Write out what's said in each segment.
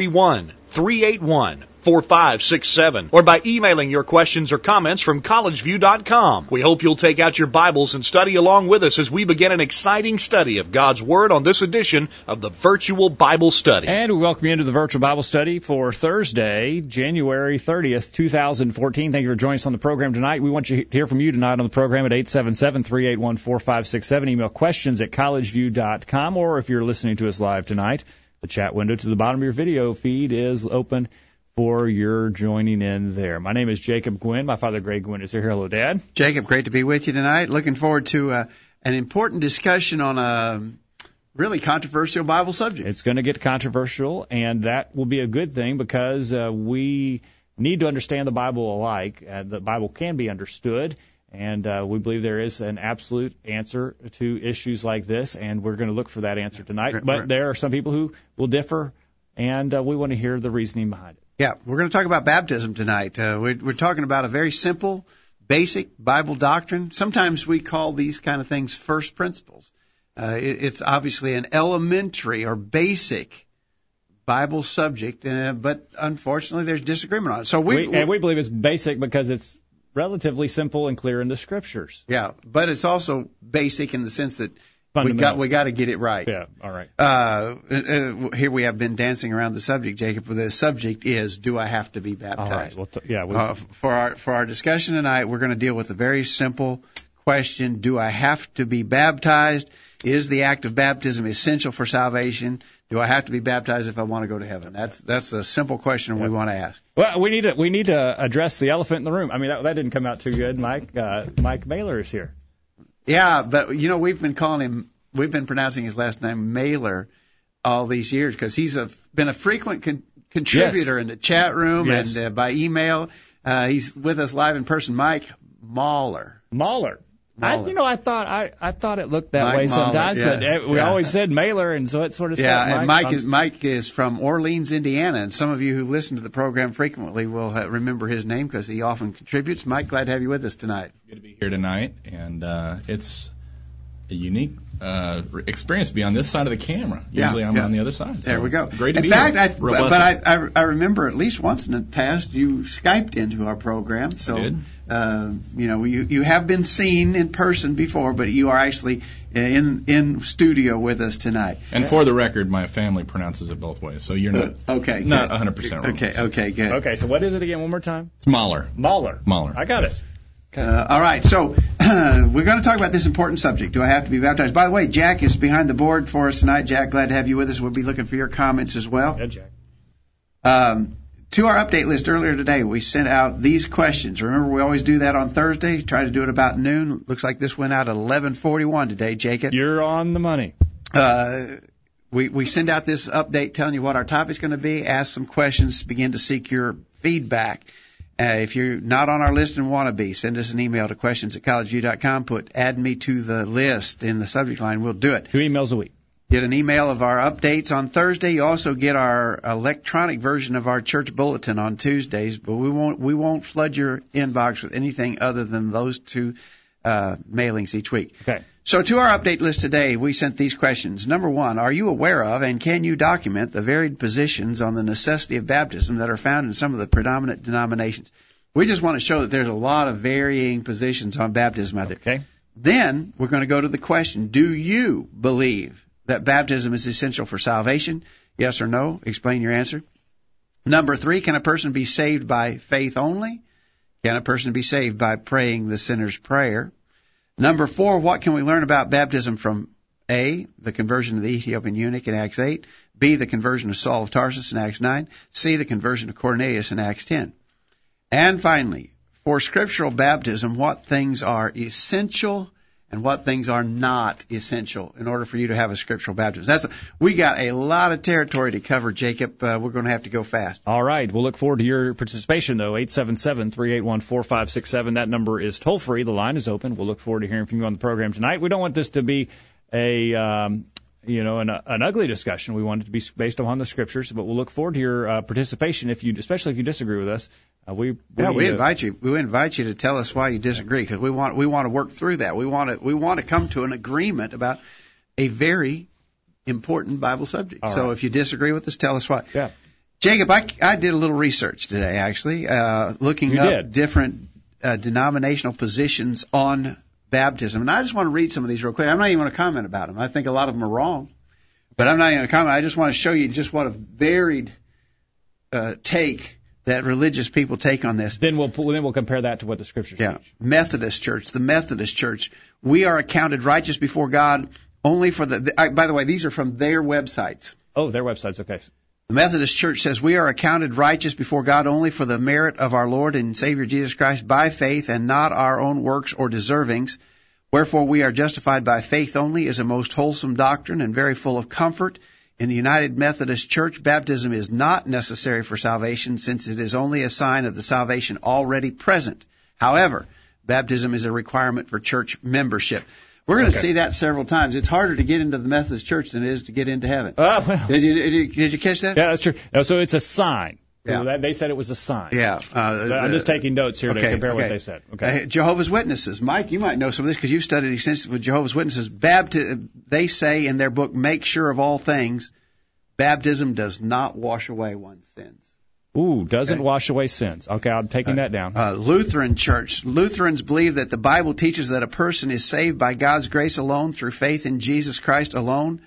331 381 4567 or by emailing your questions or comments from collegeview.com. We hope you'll take out your Bibles and study along with us as we begin an exciting study of God's Word on this edition of the Virtual Bible Study. And we welcome you into the Virtual Bible Study for Thursday, January 30th, 2014. Thank you for joining us on the program tonight. We want to hear from you tonight on the program at 877-381-4567. Email questions at collegeview.com or if you're listening to us live tonight, the chat window to the bottom of your video feed is open for your joining in there. My name is Jacob Gwynn. My father, Greg Gwynn, is here. Hello, Dad. Jacob, great to be with you tonight. Looking forward to uh, an important discussion on a really controversial Bible subject. It's going to get controversial, and that will be a good thing because uh, we need to understand the Bible alike. Uh, the Bible can be understood, and uh, we believe there is an absolute answer to issues like this, and we're going to look for that answer tonight. But there are some people who will differ, and uh, we want to hear the reasoning behind it. Yeah, we're going to talk about baptism tonight. Uh, we're, we're talking about a very simple, basic Bible doctrine. Sometimes we call these kind of things first principles. Uh, it, it's obviously an elementary or basic Bible subject, uh, but unfortunately, there's disagreement on it. So we, we and we believe it's basic because it's relatively simple and clear in the scriptures. Yeah, but it's also basic in the sense that we got we got to get it right. Yeah, all right. Uh, uh, here we have been dancing around the subject, Jacob. The subject is: Do I have to be baptized? All right. Well, t- yeah. Uh, for our for our discussion tonight, we're going to deal with a very simple question: Do I have to be baptized? Is the act of baptism essential for salvation? Do I have to be baptized if I want to go to heaven? That's that's a simple question we want to ask. Well, we need to we need to address the elephant in the room. I mean, that, that didn't come out too good. Mike uh, Mike Mailer is here. Yeah, but you know we've been calling him we've been pronouncing his last name Mailer all these years because he's a been a frequent con- contributor yes. in the chat room yes. and uh, by email. Uh, he's with us live in person. Mike Mahler. Mahler. I, you know, I thought I, I thought it looked that Mike way sometimes, Mahler, yeah, but we yeah. always said Mailer, and so it sort of yeah. Mike. And Mike is Mike is from Orleans, Indiana, and some of you who listen to the program frequently will ha- remember his name because he often contributes. Mike, glad to have you with us tonight. Good to be here tonight, and uh, it's a unique uh, experience to be on this side of the camera. Usually yeah, I'm yeah. on the other side. So there we go. Great to in be fact, here. I, but I, I, I remember at least once in the past you Skyped into our program. So, I did. Uh, you know, you you have been seen in person before, but you are actually in in studio with us tonight. And for the record, my family pronounces it both ways, so you're not Uh, okay not 100 percent wrong. Okay, okay, good. Okay, so what is it again? One more time. It's Mahler. Mahler. Mahler. I got it. Uh, all right, so we're going to talk about this important subject. Do I have to be baptized? By the way, Jack is behind the board for us tonight. Jack, glad to have you with us. We'll be looking for your comments as well. Yeah, Jack. Um, to our update list earlier today, we sent out these questions. Remember, we always do that on Thursday. Try to do it about noon. Looks like this went out at 11:41 today, Jacob. You're on the money. Uh, we we send out this update telling you what our topic's going to be. Ask some questions. Begin to seek your feedback. Uh, if you're not on our list and want to be, send us an email to questions at collegeview.com. Put add me to the list in the subject line. We'll do it. Two emails a week. Get an email of our updates on Thursday. You also get our electronic version of our church bulletin on Tuesdays, but we won't we won't flood your inbox with anything other than those two uh, mailings each week. Okay. So to our update list today, we sent these questions. Number one, are you aware of and can you document the varied positions on the necessity of baptism that are found in some of the predominant denominations? We just want to show that there's a lot of varying positions on baptism out there. Okay. Then we're going to go to the question, do you believe that baptism is essential for salvation? Yes or no? Explain your answer. Number three, can a person be saved by faith only? Can a person be saved by praying the sinner's prayer? Number four, what can we learn about baptism from A, the conversion of the Ethiopian eunuch in Acts 8, B, the conversion of Saul of Tarsus in Acts 9, C, the conversion of Cornelius in Acts 10. And finally, for scriptural baptism, what things are essential and what things are not essential in order for you to have a scriptural baptism. That's we got a lot of territory to cover, Jacob. Uh, we're going to have to go fast. All right. We'll look forward to your participation, though. 877-381-4567. That number is toll free. The line is open. We'll look forward to hearing from you on the program tonight. We don't want this to be a um, you know, an, an ugly discussion. We want it to be based upon the scriptures, but we'll look forward to your uh, participation if you, especially if you disagree with us. Uh, we, we yeah, we invite you. We invite you to tell us why you disagree because we want we want to work through that. We want to we want to come to an agreement about a very important Bible subject. All so right. if you disagree with us, tell us why. Yeah. Jacob, I, I did a little research today, actually, uh, looking You up did. different uh, denominational positions on baptism. And I just want to read some of these real quick. I'm not even going to comment about them. I think a lot of them are wrong, but I'm not even going to comment. I just want to show you just what a varied uh, take that religious people take on this. Then we'll then we'll compare that to what the scriptures Yeah. teach. Methodist Church, the Methodist Church. We are accounted righteous before God only for the. I, by the way, these are from their websites. Oh, their website's okay. The Methodist Church says we are accounted righteous before God only for the merit of our Lord and Savior Jesus Christ by faith and not our own works or deservings. Wherefore we are justified by faith only is a most wholesome doctrine and very full of comfort. In the United Methodist Church, baptism is not necessary for salvation since it is only a sign of the salvation already present. However, baptism is a requirement for church membership. We're going to see that several times. It's harder to get into the Methodist Church than it is to get into heaven. Oh, well. Did you, did you, did you catch that? Yeah, that's true. No, so it's a sign. Yeah. They said it was a sign. Yeah. Uh, I'm just taking notes here to okay, compare what they said. Okay. Uh, Jehovah's Witnesses. Mike, you might know some of this because you've studied extensively with Jehovah's Witnesses. Bapti- they say in their book, Make Sure of All Things, baptism does not wash away one's sins. Ooh, doesn't Okay. wash away sins. Okay, I'm taking that down. Uh, Lutheran Church. Lutherans believe that the Bible teaches that a person is saved by God's grace alone through faith in Jesus Christ alone.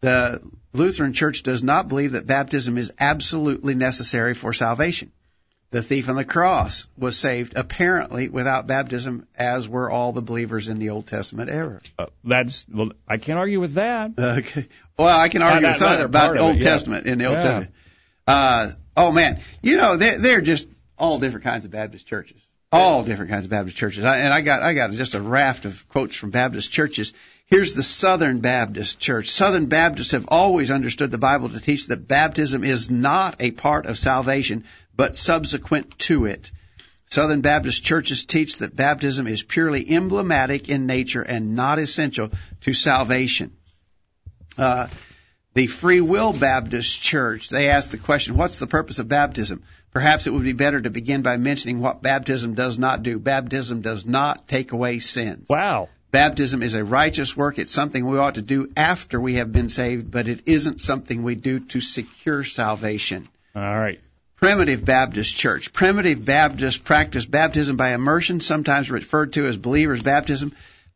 The Lutheran Church does not believe that baptism is absolutely necessary for salvation. The thief on the cross was saved apparently without baptism, as were all the believers in the Old Testament era. Uh, that's well, I can't argue with that. Okay. Well, I can argue with some about the Old it, yeah. Testament in the Old Yeah. Testament. Uh, oh man, you know they're, they're just all different kinds of Baptist churches. All different kinds of Baptist churches. I, and I got I got just a raft of quotes from Baptist churches. Here's the Southern Baptist Church. Southern Baptists have always understood the Bible to teach that baptism is not a part of salvation, but subsequent to it. Southern Baptist churches teach that baptism is purely emblematic in nature and not essential to salvation. Uh, the Free Will Baptist Church, they ask the question, what's the purpose of baptism? Perhaps it would be better to begin by mentioning what baptism does not do. Baptism does not take away sins. Wow. Baptism is a righteous work. It's something we ought to do after we have been saved, but it isn't something we do to secure salvation. All right. Primitive Baptist Church. Primitive Baptists practice baptism by immersion, sometimes referred to as believer's baptism.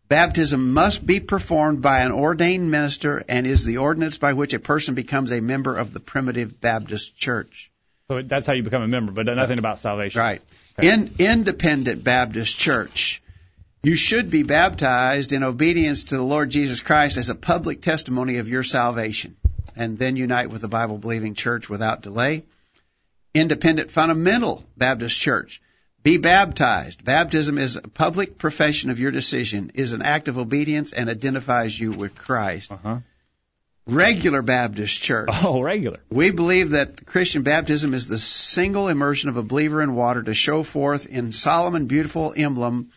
Baptism must be performed by an ordained minister and is the ordinance by which a person becomes a member of the Primitive Baptist Church. So that's how you become a member, but nothing about salvation. Right. In Independent Baptist Church. You should be baptized in obedience to the Lord Jesus Christ as a public testimony of your salvation, and then unite with the Bible believing church without delay. Independent Fundamental Baptist Church. Be baptized. Baptism is a public profession of your decision, is an act of obedience, and identifies you with Christ. Uh-huh. Regular Baptist Church. Oh, regular. We believe that Christian baptism is the single immersion of a believer in water to show forth in solemn and beautiful emblem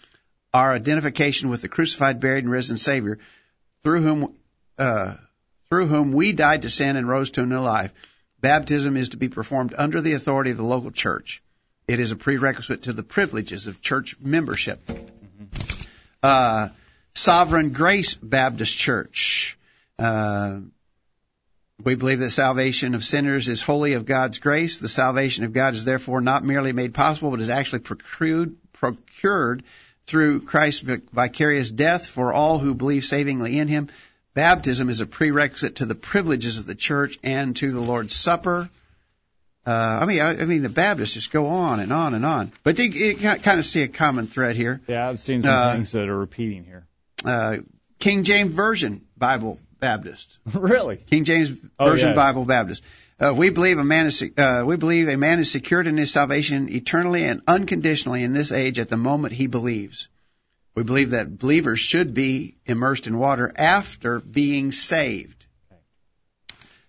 our identification with the crucified, buried, and risen Savior, through whom uh, through whom we died to sin and rose to a new life. Baptism is to be performed under the authority of the local church. It is a prerequisite to the privileges of church membership. Uh, Sovereign Grace Baptist Church. Uh, we believe that salvation of sinners is wholly of God's grace. The salvation of God is therefore not merely made possible, but is actually procured, procured through Christ's vicarious death for all who believe savingly in Him. Baptism is a prerequisite to the privileges of the church and to the Lord's Supper. Uh, I mean, I, I mean, the Baptists just go on and on and on, but you, you kind of see a common thread here. Yeah, I've seen some Uh, things that are repeating here. Uh, King James Version Bible Baptist. really? King James Oh, Version yes. Bible Baptist. Uh, we believe a man is uh, we believe a man is secured in his salvation eternally and unconditionally in this age at the moment he believes. We believe that believers should be immersed in water after being saved.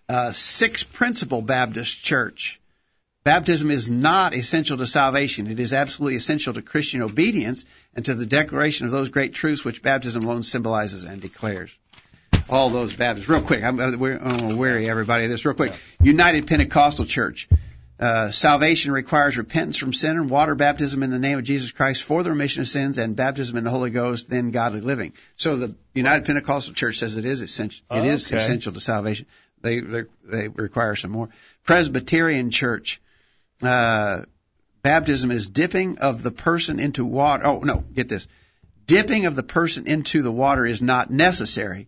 Uh, Six principle Baptist Church. Baptism is not essential to salvation. It is absolutely essential to Christian obedience and to the declaration of those great truths which baptism alone symbolizes and declares. All those Baptists. Real quick, I'm, I'm gonna weary everybody of this real quick. United Pentecostal Church. Uh, salvation requires repentance from sin and water baptism in the name of Jesus Christ for the remission of sins and baptism in the Holy Ghost, then godly living. So the United Pentecostal Church says it is essential. It is Okay. essential to salvation. They they, they require some more. Presbyterian Church. Uh, baptism is dipping of the person into water. Oh no, get this. Dipping of the person into the water is not necessary.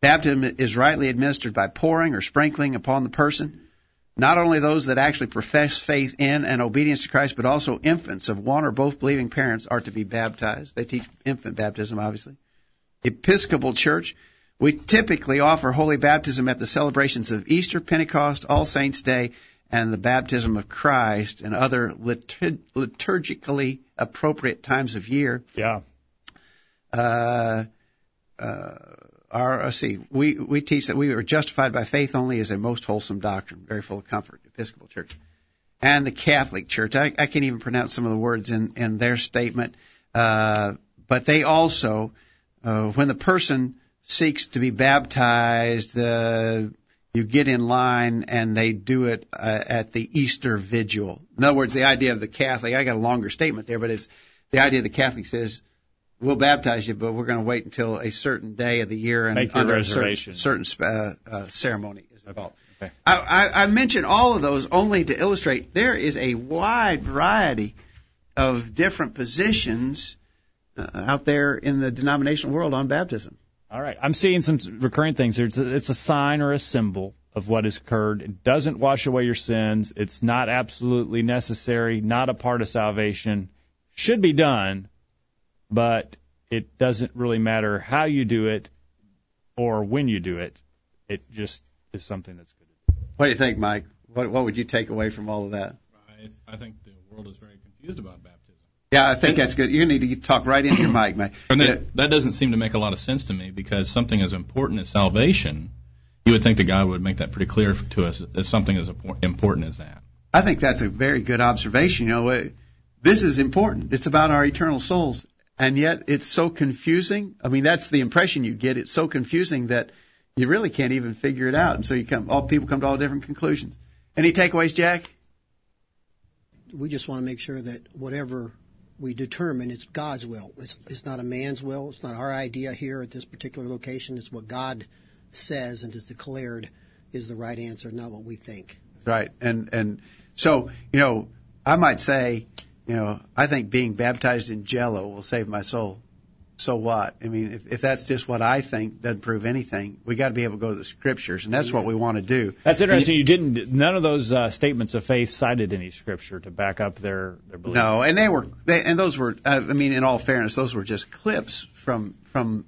Baptism is rightly administered by pouring or sprinkling upon the person. Not only those that actually profess faith in and obedience to Christ, but also infants of one or both believing parents are to be baptized. They teach infant baptism, obviously. Episcopal Church, we typically offer holy baptism at the celebrations of Easter, Pentecost, All Saints' Day, and the baptism of Christ and other liturg- liturgically appropriate times of year. Yeah. Uh, uh, our, let's see, we, we teach that we are justified by faith only is a most wholesome doctrine, very full of comfort, Episcopal Church. And the Catholic Church, I, I can't even pronounce some of the words in, in their statement, uh, but they also, uh, when the person seeks to be baptized, uh, you get in line and they do it uh, at the Easter Vigil. In other words, the idea of the Catholic, I got a longer statement there, but it's the idea of the Catholic says, we'll baptize you, but we're going to wait until a certain day of the year and Make under a certain, certain uh, uh, ceremony is involved. Okay. I, I, I mention all of those only to illustrate there is a wide variety of different positions uh, out there in the denominational world on baptism. All right. I'm seeing some recurring things here. It's a, it's a sign or a symbol of what has occurred. It doesn't wash away your sins. It's not absolutely necessary, not a part of salvation. Should be done, but it doesn't really matter how you do it or when you do it. It just is something that's good. What do you think, Mike? What, what would you take away from all of that? I, I think the world is very confused about baptism. Yeah, I think that's good. You need to talk right into your mic, Mike. And Yeah. that, that doesn't seem to make a lot of sense to me because something as important as salvation, you would think that God would make that pretty clear to us as something as important as that. I think that's a very good observation. You know, uh, this is important. It's about our eternal souls, and yet it's so confusing. I mean, that's the impression you get. It's so confusing that you really can't even figure it out, and so you come. All people come to all different conclusions. Any takeaways, Jack? we just want to make sure that whatever we determine it's God's will. It's, it's not a man's will. It's not our idea here at this particular location. It's what God says and is declared is the right answer, not what we think. Right. And and so, you know, I might say, you know, I think being baptized in jello will save my soul. So what? I mean, if, if that's just what I think, doesn't prove anything. We got to be able to go to the scriptures, and that's what we want to do. That's interesting. You didn't. None of those uh, statements of faith cited any scripture to back up their their belief. No, and they were, they, and those were. Uh, I mean, in all fairness, those were just clips from from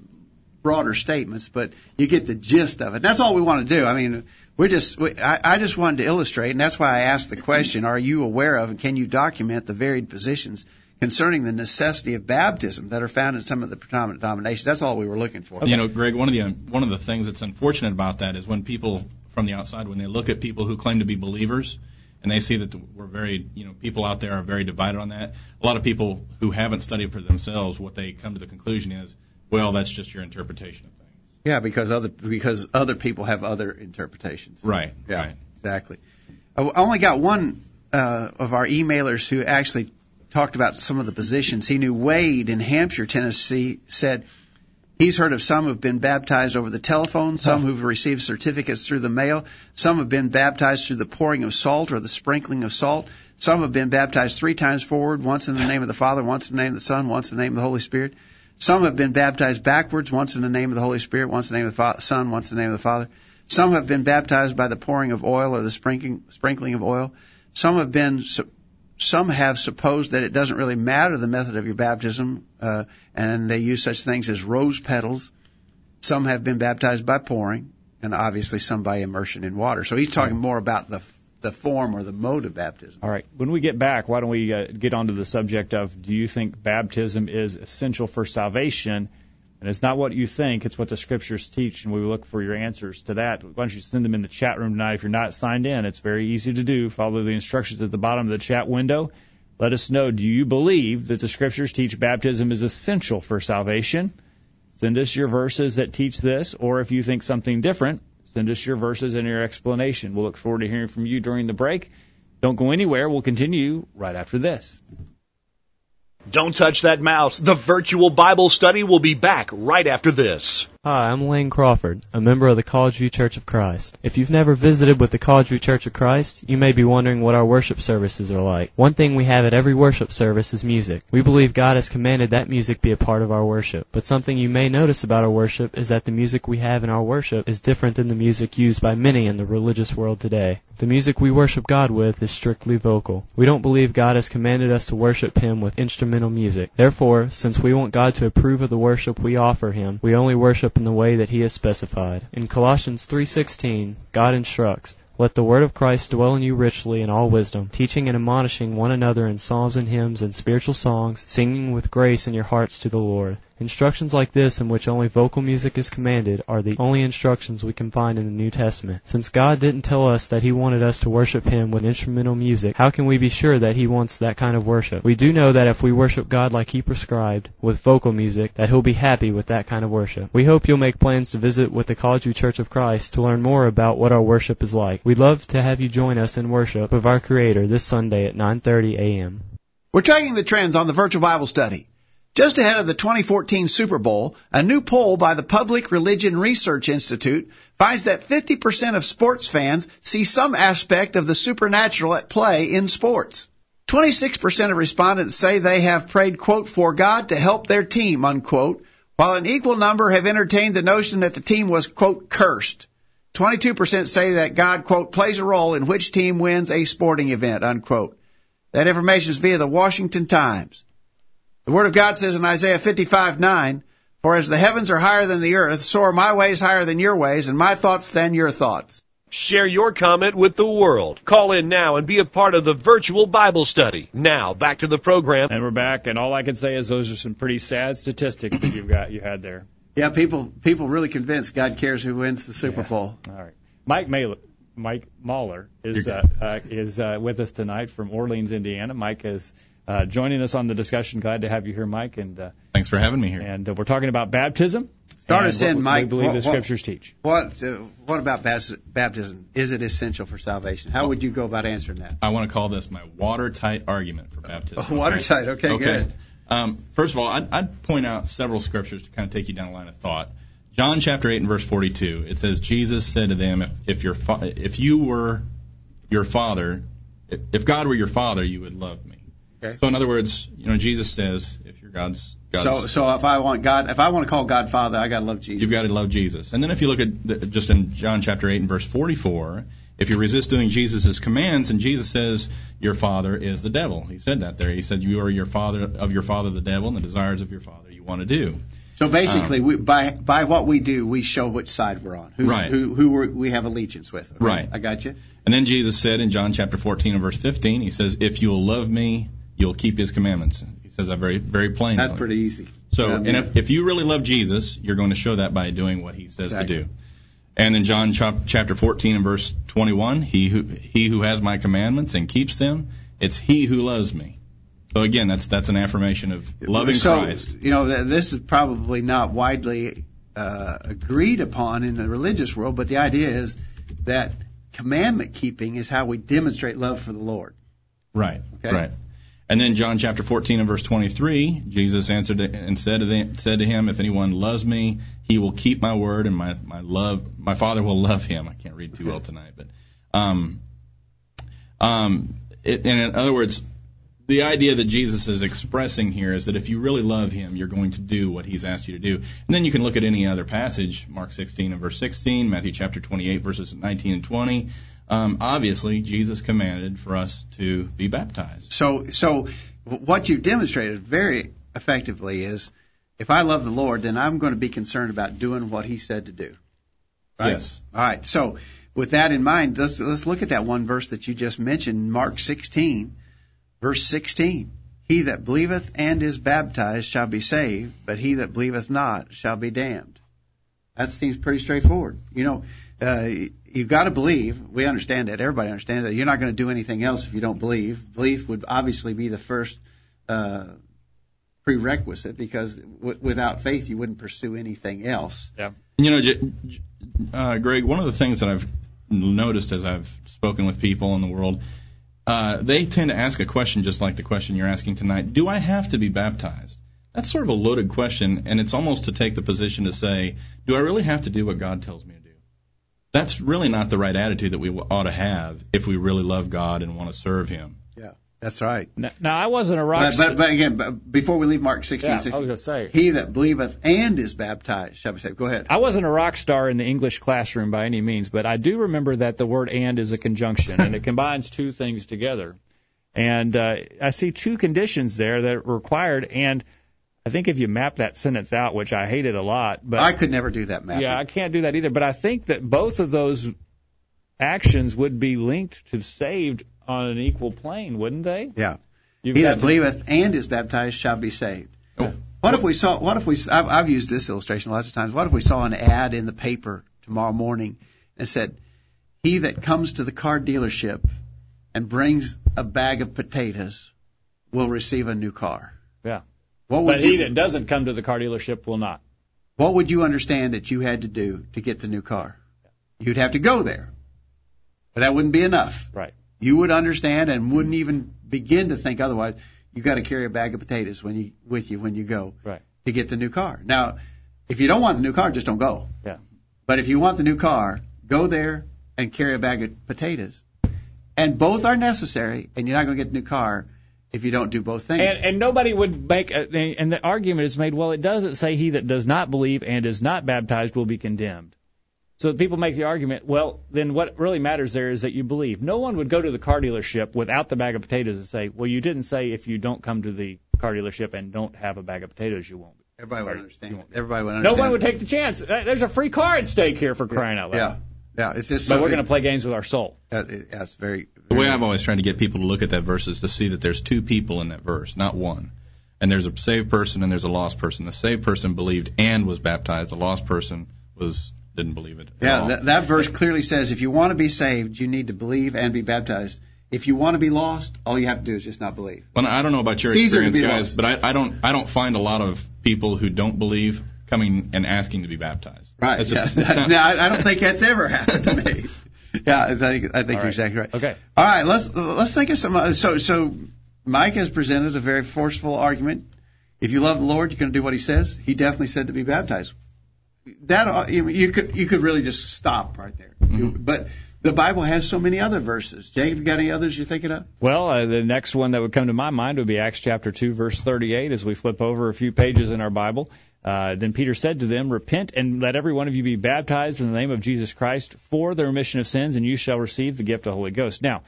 broader statements, but you get the gist of it. That's all we want to do. I mean, we're just. We, I, I just wanted to illustrate, and that's why I asked the question: Are you aware of, and can you document the varied positions concerning the necessity of baptism that are found in some of the predominant denominations? That's all we were looking for. You know, Greg, one of the one of the things that's unfortunate about that is when people from the outside, when they look at people who claim to be believers, and they see that we're very, you know, people out there are very divided on that. A lot of people who haven't studied for themselves, what they come to the conclusion is, well, that's just your interpretation of things. Yeah, because other because other people have other interpretations. Right. Yeah, Right. exactly. I I only got one uh, of our emailers who actually talked about some of the positions. He knew Wade in Hampshire, Tennessee, said he's heard of some who've been baptized over the telephone, some who've received certificates through the mail, some have been baptized through the pouring of salt or the sprinkling of salt, some have been baptized three times forward, once in the name of the Father, once in the name of the Son, once in the name of the Holy Spirit. Some have been baptized backwards, once in the name of the Holy Spirit, once in the name of the Son, once in the name of the Father. Some have been baptized by the pouring of oil or the sprinkling, sprinkling of oil. Some have been, some have supposed that it doesn't really matter the method of your baptism, uh, and they use such things as rose petals. Some have been baptized by pouring, and obviously some by immersion in water. So he's talking more about the the form or the mode of baptism. All right. When we get back, why don't we uh, get onto the subject of do you think baptism is essential for salvation? And it's not what you think, it's what the scriptures teach, and we look for your answers to that. Why don't you send them in the chat room tonight if you're not signed in? It's very easy to do. Follow the instructions at the bottom of the chat window. Let us know do you believe that the scriptures teach baptism is essential for salvation? Send us your verses that teach this, or if you think something different, send us your verses and your explanation. We'll look forward to hearing from you during the break. Don't go anywhere. We'll continue right after this. Don't touch that mouse. The virtual Bible study will be back right after this. Hi, I'm Lane Crawford, a member of the College View Church of Christ. If you've never visited with the College View Church of Christ, you may be wondering what our worship services are like. One thing we have at every worship service is music. We believe God has commanded that music be a part of our worship. But something you may notice about our worship is that the music we have in our worship is different than the music used by many in the religious world today. The music we worship God with is strictly vocal. We don't believe God has commanded us to worship Him with instrumental music. Therefore, since we want God to approve of the worship we offer Him, we only worship in the way that He has specified. In Colossians 3:16, God instructs, let the word of Christ dwell in you richly in all wisdom, teaching and admonishing one another in psalms and hymns and spiritual songs, singing with grace in your hearts to the Lord. Instructions like this, in which only vocal music is commanded, are the only instructions we can find in the New Testament. Since God didn't tell us that He wanted us to worship Him with instrumental music, how can we be sure that He wants that kind of worship? We do know that if we worship God like He prescribed, with vocal music, that He'll be happy with that kind of worship. We hope you'll make plans to visit with the College Church of Christ to learn more about what our worship is like. We'd love to have you join us in worship of our Creator this Sunday at 9:30 a.m. We're tracking the trends on the virtual Bible study. Just ahead of the 2014 Super Bowl, a new poll by the Public Religion Research Institute finds that 50% of sports fans see some aspect of the supernatural at play in sports. 26% of respondents say they have prayed, quote, for God to help their team, unquote, while an equal number have entertained the notion that the team was, quote, cursed. 22% say that God, quote, plays a role in which team wins a sporting event, unquote. That information is via the Washington Times. The Word of God says in Isaiah 55, 9, For as the heavens are higher than the earth, so are my ways higher than your ways, and my thoughts than your thoughts. Share your comment with the world. Call in now and be a part of the virtual Bible study. Now, back to the program. And we're back, and all I can say is those are some pretty sad statistics that you've got you had there. Yeah, people people really convinced God cares who wins the Super yeah. Bowl. All right, Mike Mailer, Mike Mahler is uh, uh, is uh, with us tonight from Orleans, Indiana. Mike is uh, joining us on the discussion. Glad to have you here, Mike. And uh, thanks for having me here. And uh, we're talking about baptism. Start us in, Mike. We believe what, the scriptures teach. What uh, What about baptism? Is it essential for salvation? How would you go about answering that? I want to call this my watertight argument for baptism. Oh, watertight. Okay, okay. good. Um, first of all, I'd, I'd point out several scriptures to kind of take you down a line of thought. John chapter 8 and verse 42, it says, Jesus said to them, if, if, your fa- if you were your father, if, if God were your father, you would love me. Okay. So in other words, you know, Jesus says, if you're God's, God's so so if I want God, if I want to call God Father, I got to love Jesus. You've got to love Jesus. And then if you look at the, just in John chapter 8 and verse 44, if you resist doing Jesus' commands, and Jesus says your father is the devil. He said that there. He said you are your father of your father the devil, and the desires of your father you want to do. So basically, um, we, by by what we do, we show which side we're on, Who's, right. who who we have allegiance with. Okay? Right. I got you. And then Jesus said in John chapter 14 and verse 15, he says, "If you will love me, you'll keep his commandments." He says that very very plainly. That's pretty easy. So, yeah, and if, if you really love Jesus, you're going to show that by doing what he says exactly. to do. And in John chapter 14 and verse 21, he who he who has my commandments and keeps them, it's he who loves me. So again, that's that's an affirmation of loving so, Christ. You know, this is probably not widely uh, agreed upon in the religious world, but the idea is that commandment keeping is how we demonstrate love for the Lord. Right. Okay? Right. And then John chapter 14 and verse 23, Jesus answered and said to, them, said to him, If anyone loves me, he will keep my word, and my, my love, my Father will love him. I can't read too well tonight, but um, um, it, and in other words, the idea that Jesus is expressing here is that if you really love him, you're going to do what he's asked you to do. And then you can look at any other passage, Mark 16 and verse 16, Matthew chapter 28 verses 19 and 20. Um, obviously, Jesus commanded for us to be baptized. So, so what you've demonstrated very effectively is, if I love the Lord, then I'm going to be concerned about doing what He said to do. Right? Yes. All right. So, with that in mind, let's let's look at that one verse that you just mentioned, Mark 16, verse 16. He that believeth and is baptized shall be saved, but he that believeth not shall be damned. That seems pretty straightforward. You know, uh, you've got to believe. We understand that. Everybody understands that. You're not going to do anything else if you don't believe. Belief would obviously be the first uh, prerequisite because w- without faith you wouldn't pursue anything else. Yeah. You know, J- J- uh, Greg, one of the things that I've noticed as I've spoken with people in the world, uh, they tend to ask a question just like the question you're asking tonight. Do I have to be baptized? That's sort of a loaded question, and it's almost to take the position to say, do I really have to do what God tells me to do? That's really not the right attitude that we ought to have if we really love God and want to serve Him. Yeah, that's right. Now, now I wasn't a rock. But, but, but again, but before we leave Mark 16, Yeah, I was gonna say. he that believeth and is baptized shall be saved. Go ahead. I wasn't a rock star in the English classroom by any means, but I do remember that the word and is a conjunction and it combines two things together. And uh, I see two conditions there that are required. And I think if you map that sentence out, which I hated a lot, but I could never do that, Matt. yeah, I can't do that either. But I think that both of those actions would be linked to saved on an equal plane, wouldn't they? Yeah. You've He that believeth and is baptized shall be saved. What if we saw? What if we? I've, I've used this illustration lots of times. What if we saw an ad in the paper tomorrow morning and said, "He that comes to the car dealership and brings a bag of potatoes will receive a new car." Yeah. What would But he you? that doesn't come to the car dealership will not. What would you understand that you had to do to get the new car? You'd have to go there, but that wouldn't be enough. Right. You would understand and wouldn't even begin to think otherwise. You got to carry a bag of potatoes when you with you when you go Right. to get the new car. Now, if you don't want the new car, just don't go. Yeah. But if you want the new car, go there and carry a bag of potatoes. And both are necessary, and you're not going to get the new car if you don't do both things. And, and nobody would make, a, and the argument is made, well, it doesn't say he that does not believe and is not baptized will be condemned. So people make the argument, well, then what really matters there is that you believe. No one would go to the car dealership without the bag of potatoes and say, well, you didn't say if you don't come to the car dealership and don't have a bag of potatoes, you won't. Everybody would understand. won't. Everybody would understand. No one would take the chance. Uh, There's a free car at stake here for crying out loud. Yeah, yeah. It's just But we're going to play games with our soul. Uh, it- that's very. The way I've always tried to get people to look at that verse is to see that there's two people in that verse, not one. And there's a saved person and there's a lost person. The saved person believed and was baptized. The lost person was didn't believe it. Yeah, that, that verse clearly says if you want to be saved, you need to believe and be baptized. If you want to be lost, all you have to do is just not believe. Well, I don't know about your It's experience, guys, lost. but I, I don't I don't find a lot of people who don't believe coming and asking to be baptized. Right. That's just, yeah. no, I I don't think that's ever happened to me. Yeah, I think I think you're right. exactly right. Okay. All right, let's let's think of some. uh, So so Mike has presented a very forceful argument. If you love the Lord, you're going to do what He says. He definitely said to be baptized. That you could you could really just stop right there. You- but the Bible has so many other verses. Jay, you got any others you're thinking of? Well, uh, the next one that would come to my mind would be Acts chapter 2, verse 38, as we flip over a few pages in our Bible. Uh, then Peter said to them, Repent and let every one of you be baptized in the name of Jesus Christ for the remission of sins, and you shall receive the gift of the Holy Ghost. Now,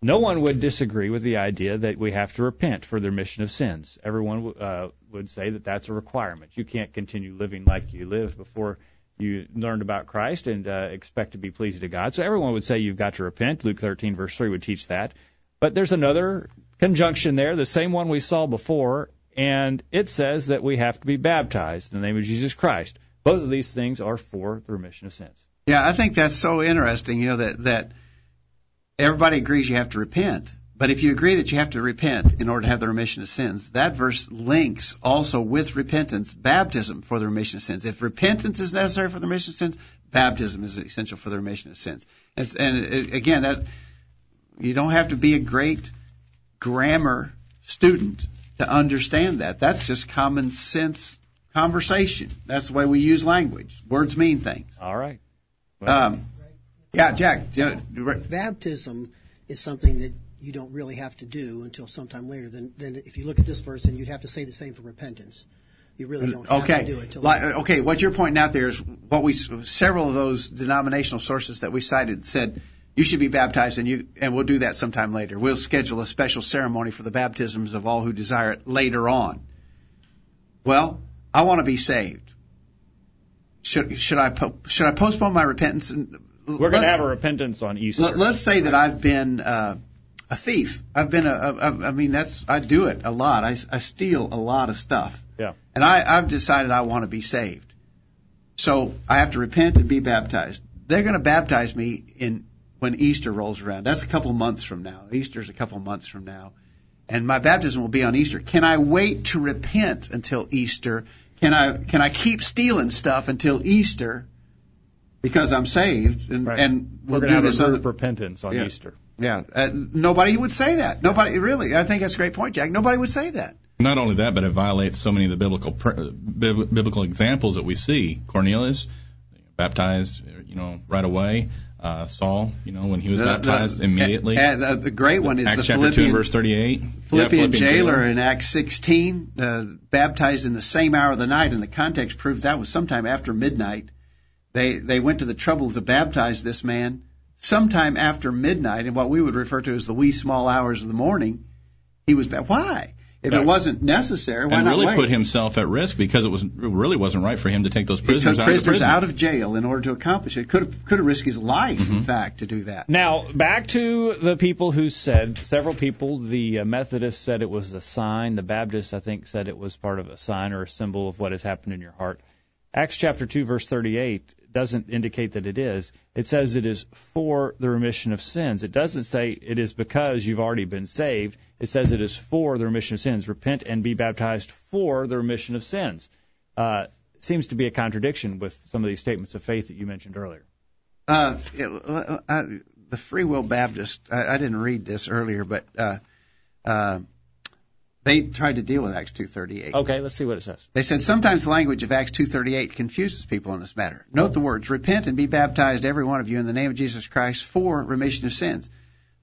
no one would disagree with the idea that we have to repent for the remission of sins. Everyone uh, would say that that's a requirement. You can't continue living like you lived before you learned about Christ and uh, expect to be pleasing to God. So everyone would say you've got to repent. Luke 13, verse 3 would teach that. But there's another conjunction there, the same one we saw before, and it says that we have to be baptized in the name of Jesus Christ. Both of these things are for the remission of sins. Yeah, I think that's so interesting. You know that that everybody agrees you have to repent, but if you agree that you have to repent in order to have the remission of sins, that verse links also with repentance baptism for the remission of sins. If repentance is necessary for the remission of sins, baptism is essential for the remission of sins. It's, and it, again, that you don't have to be a great grammar student to understand that. That's just common sense conversation. That's the way we use language. Words mean things. All right. Um, yeah, Jack. yeah. Baptism is something that you don't really have to do until sometime later. Then, then if you look at this verse, then you'd have to say the same for repentance. You really don't have Okay. to do it Like, uh, okay, what you're pointing out there is what we several of those denominational sources that we cited said you should be baptized, and you and we'll do that sometime later. We'll schedule a special ceremony for the baptisms of all who desire it later on. Well, I want to be saved. Should should I should I postpone my repentance and We're going to have a repentance on Easter. Let, let's say that I've been uh, a thief. I've been a, a, a. I mean, that's I do it a lot. I, I steal a lot of stuff. Yeah. And I, I've decided I want to be saved. So I have to repent and be baptized. They're going to baptize me in when Easter rolls around. That's a couple months from now. Easter's a couple months from now. And my baptism will be on Easter. Can I wait to repent until Easter? Can I can I keep stealing stuff until Easter because I'm saved and Right. and We're we'll going do to have this a other repentance on Yeah. Easter. yeah, uh, nobody would say that. Nobody really. I think that's a great point, Jack. Nobody would say that. Not only that, but it violates so many of the biblical pr- uh, bib- biblical examples that we see. Cornelius, baptized, you know, right away. Uh, Saul, you know, when he was The- the- baptized immediately. And, uh, the great one is Acts the chapter two and Philippian, verse thirty-eight. Philippian yeah, jailer in Acts 16, uh, baptized in the same hour of the night, and the context proves that was sometime after midnight. They they went to the trouble to baptize this man sometime after midnight, in what we would refer to as the wee small hours of the morning. He was ba- why? If Yeah. it wasn't necessary, why and not really wait? put himself at risk because it was it really wasn't right for him to take those he prisoners took out of prison. out of jail in order to accomplish it. Could have could have risked his life, Mm-hmm. in fact, to do that. Now, back to the people who said, several people, the uh, Methodists said it was a sign, the Baptists, I think, said it was part of a sign or a symbol of what has happened in your heart. Acts chapter 2, verse 38 doesn't indicate that it is. It says it is for the remission of sins. It doesn't say it is because you've already been saved. It says it is for the remission of sins. Repent and be baptized for the remission of sins. Uh, seems to be a contradiction with some of these statements of faith that you mentioned earlier. Uh, it, uh, the Free Will Baptist. I, I didn't read this earlier, but uh, uh, they tried to deal with Acts 2:38. Okay, let's see what it says. They said sometimes the language of Acts 2:38 confuses people in this matter. Note the words: "Repent and be baptized, every one of you, in the name of Jesus Christ, for remission of sins."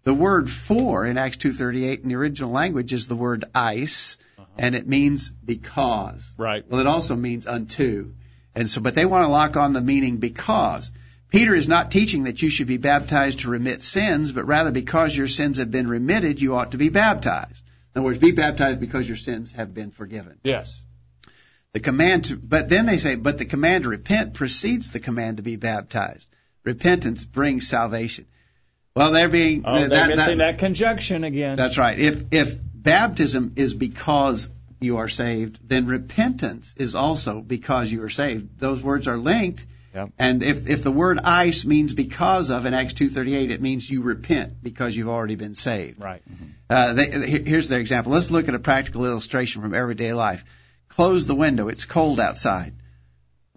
The word "for" in Acts 2:38 in the original language is the word "eis," uh-huh. and it means because. Right. Well, it also means unto. And so, but they want to lock on the meaning because. Peter is not teaching that you should be baptized to remit sins, but rather because your sins have been remitted, you ought to be baptized. In other words, be baptized because your sins have been forgiven. Yes. The command to, but then they say, but the command to repent precedes the command to be baptized. Repentance brings salvation. Well, they're being, Oh, they're that- that- missing that conjunction again. that's right. If if baptism is because you are saved, then repentance is also because you are saved. Those words are linked. Yep. And if if the word eis means because of in Acts 2:38, it means you repent because you've already been saved. Right. Uh, they, here's their example. Let's look at a practical illustration from everyday life. Close the window. It's cold outside.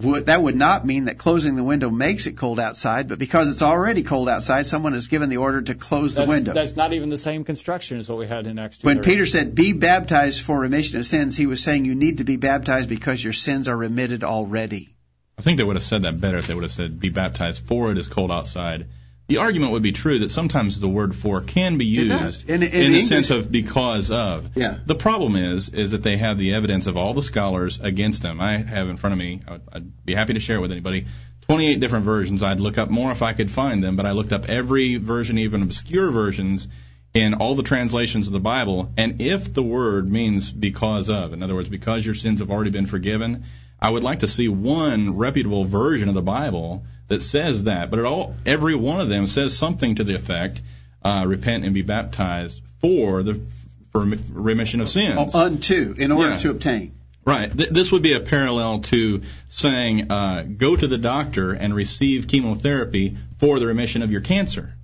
Would, that would not mean that closing the window makes it cold outside, but because it's already cold outside, someone has given the order to close the window. that's not even the same construction as what we had in Acts 2. When Peter said, be baptized for remission of sins, he was saying you need to be baptized because your sins are remitted already. I think they would have said that better if they would have said, "Be baptized, for it is cold outside." The argument would be true that sometimes the word "for" can be used does. In- in the English- sense of because of. Yeah. The problem is, is that they have the evidence of all the scholars against them. I have in front of me. I'd, I'd be happy to share it with anybody. 28 different versions. I'd look up more if I could find them, but I looked up every version, even obscure versions, in all the translations of the Bible. And if the word means because of, in other words, because your sins have already been forgiven, I would like to see one reputable version of the Bible that says that. But it all, every one of them says something to the effect, uh, repent and be baptized for the for remission of sins. Oh, unto, in order Yeah. to obtain. Right. Th- this would be a parallel to saying, uh, go to the doctor and receive chemotherapy for the remission of your cancer.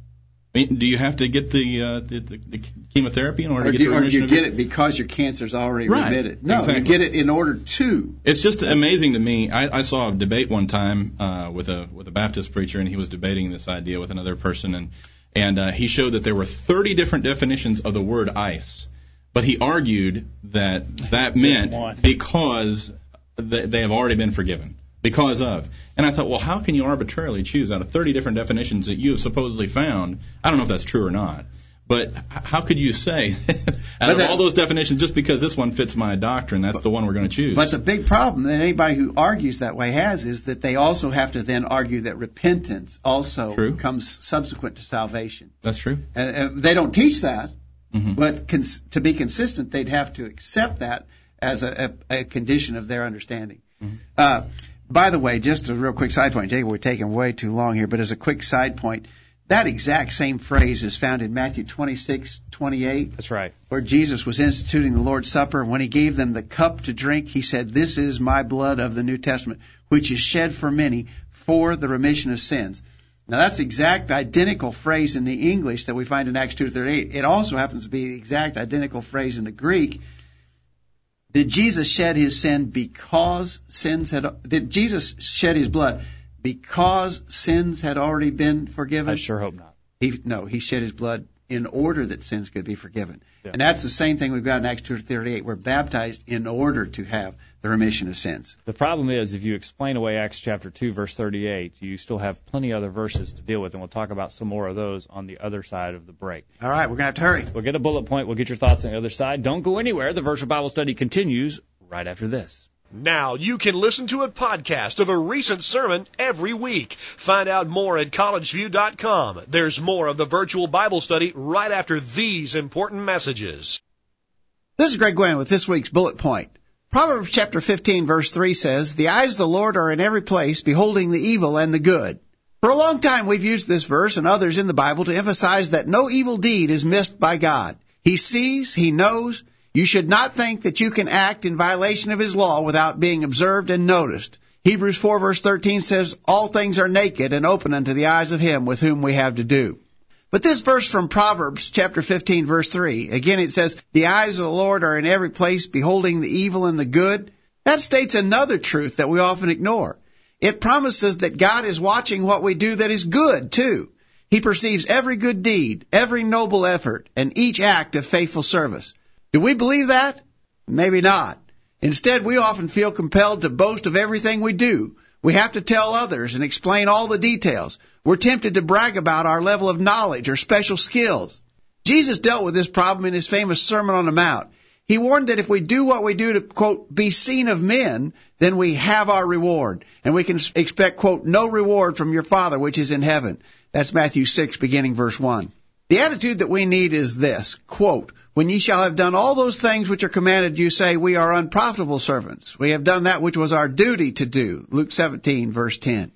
I mean, do you have to get the, uh, the, the, the chemotherapy in order Or to do, get the or do you get it because your cancer's already Right. remitted? No, Exactly. you get it in order to. It's just amazing to me. I, I saw a debate one time uh, with a with a Baptist preacher, and he was debating this idea with another person, and and uh, he showed that there were 30 different definitions of the word eis, but he argued that that meant because they, they have already been forgiven. Because of. And I thought, well, how can you arbitrarily choose out of 30 different definitions that you have supposedly found? I don't know if that's true or not. But how could you say, out of that- all those definitions, just because this one fits my doctrine, that's the one we're going to choose? But the big problem that anybody who argues that way has is that they also have to then argue that repentance also True. comes subsequent to salvation. that's true. And, and they don't teach that, Mhm. but cons- to be consistent, they'd have to accept that as a, a, a condition of their understanding. Uh, By the way, just a real quick side point, Jacob, we're taking way too long here, but as a quick side point, that exact same phrase is found in Matthew 26, 28. That's right. Where Jesus was instituting the Lord's Supper. And when he gave them the cup to drink, he said, This is my blood of the New Testament, which is shed for many for the remission of sins. Now that's the exact identical phrase in the English that we find in Acts 2.38. It also happens to be the exact identical phrase in the Greek. Did Jesus shed his sin because sins had, did Jesus shed his blood because sins had already been forgiven? I sure hope not. He, no, he shed his blood in order that sins could be forgiven. Yeah. And that's the same thing we've got in Acts 2.38. We're baptized in order to have the remission of sins. The problem is, if you explain away Acts chapter 2, verse 38, you still have plenty other verses to deal with, and we'll talk about some more of those on the other side of the break. All right, we're going to have to hurry. We'll get a bullet point. We'll get your thoughts on the other side. Don't go anywhere. The virtual Bible study continues right after this. Now you can listen to a podcast of a recent sermon every week. Find out more at collegeview.com. There's more of the virtual Bible study right after these important messages. This is Greg Gwin with this week's bullet point. Proverbs chapter 15 verse 3 says, The eyes of the Lord are in every place, beholding the evil and the good. For a long time we've used this verse and others in the Bible to emphasize that no evil deed is missed by God. He sees, He knows. You should not think that you can act in violation of His law without being observed and noticed. Hebrews 4 verse 13 says, All things are naked and open unto the eyes of Him with whom we have to do. But this verse from Proverbs chapter 15 verse 3, again it says, the eyes of the Lord are in every place beholding the evil and the good. That states another truth that we often ignore. It promises that God is watching what we do that is good too. He perceives every good deed, every noble effort, and each act of faithful service. Do we believe that? Maybe not. Instead, we often feel compelled to boast of everything we do. We have to tell others and explain all the details. We're tempted to brag about our level of knowledge or special skills. Jesus dealt with this problem in his famous Sermon on the Mount. He warned that if we do what we do to, quote, be seen of men, then we have our reward. And we can expect, quote, no reward from your Father which is in heaven. That's Matthew 6, beginning verse 1. The attitude that we need is this, quote, when ye shall have done all those things which are commanded you say we are unprofitable servants. We have done that which was our duty to do. Luke 17 verse 10.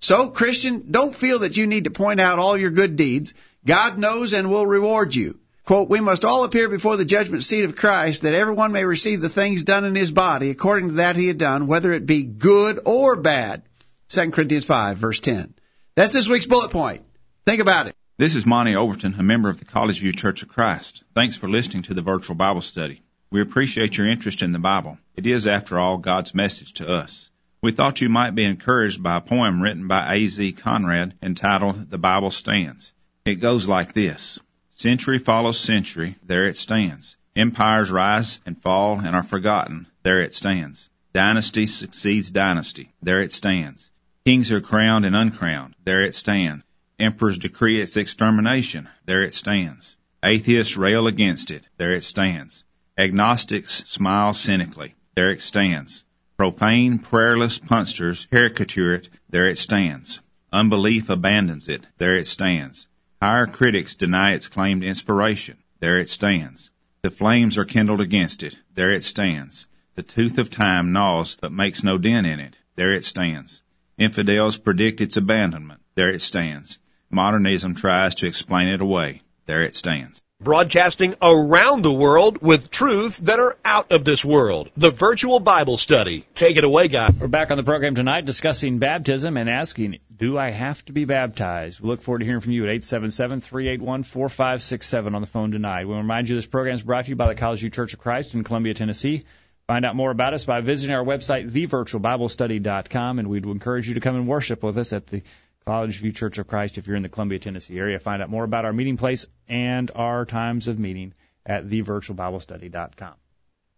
So, Christian, don't feel that you need to point out all your good deeds. God knows and will reward you. Quote, we must all appear before the judgment seat of Christ that everyone may receive the things done in his body according to that he had done, whether it be good or bad. 2 Corinthians 5 verse 10. That's this week's bullet point. Think about it. This is Monty Overton, a member of the College View Church of Christ. Thanks for listening to the virtual Bible study. We appreciate your interest in the Bible. It is, after all, God's message to us. We thought you might be encouraged by a poem written by A.Z. Conrad entitled The Bible Stands. It goes like this. Century follows century, there it stands. Empires rise and fall and are forgotten, there it stands. Dynasty succeeds dynasty, there it stands. Kings are crowned and uncrowned, there it stands. Emperors decree its extermination, there it stands. Atheists rail against it, there it stands. Agnostics smile cynically, there it stands. Profane, prayerless punsters caricature it, there it stands. Unbelief abandons it, there it stands. Higher critics deny its claimed inspiration, there it stands. The flames are kindled against it, there it stands. The tooth of time gnaws but makes no dent in it, there it stands. Infidels predict its abandonment, there it stands. Modernism tries to explain it away. There it stands. Broadcasting around the world with truths that are out of this world. The virtual Bible study. Take it away, guys. We're back on the program tonight discussing baptism and asking, do I have to be baptized? We look forward to hearing from you at 877-381-4567 on the phone tonight. We'll remind you this program is brought to you by the College View Church of Christ in Columbia, Tennessee. Find out more about us by visiting our website, thevirtualbiblestudy.com, and we'd encourage you to come and worship with us at the College View Church of Christ if you're in the Columbia, Tennessee area. Find out more about our meeting place and our times of meeting at thevirtualbiblestudy.com.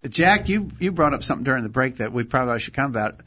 Jack, you you brought up something during the break that we probably should come about.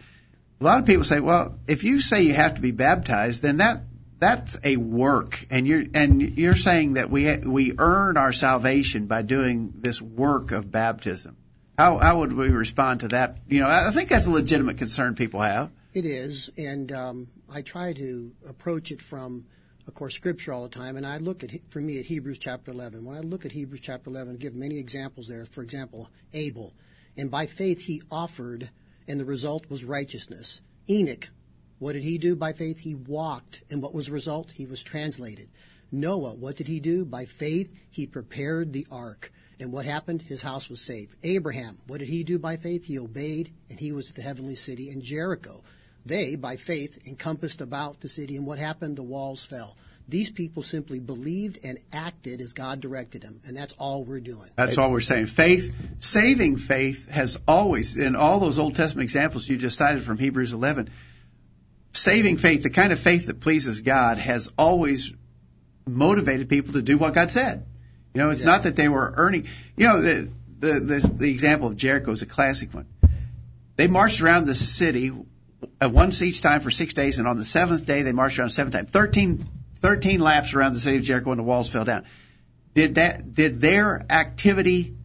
A lot of people say, well, if you say you have to be baptized, then that that's a work, and you're and you're saying that we we earn our salvation by doing this work of baptism. How how would we respond to that? You know, I think that's a legitimate concern people have. It is, and um, I try to approach it from, of course, Scripture all the time. And I look at, for me, at Hebrews chapter 11. When I look at Hebrews chapter 11, I give many examples there. For example, Abel, and by faith he offered, and the result was righteousness. Enoch, what did he do by faith? He walked. And what was the result? He was translated. Noah, what did he do? By faith, he prepared the ark. And what happened? His house was saved. Abraham, what did he do by faith? He obeyed, and he was at the heavenly city. in Jericho, they, by faith, encompassed about the city. And what happened? The walls fell. These people simply believed and acted as God directed them, and that's all we're doing. That's all we're saying. Faith, saving faith, has always, in all those Old Testament examples you just cited from Hebrews 11, saving faith, the kind of faith that pleases God, has always motivated people to do what God said. You know, it's not that they were earning. You know, the, the the the example of Jericho is a classic one. They marched around the city once each time for six days, and on the seventh day they marched around seven times. 13, 13 laps around the city of Jericho, and the walls fell down. Did that? Did their activity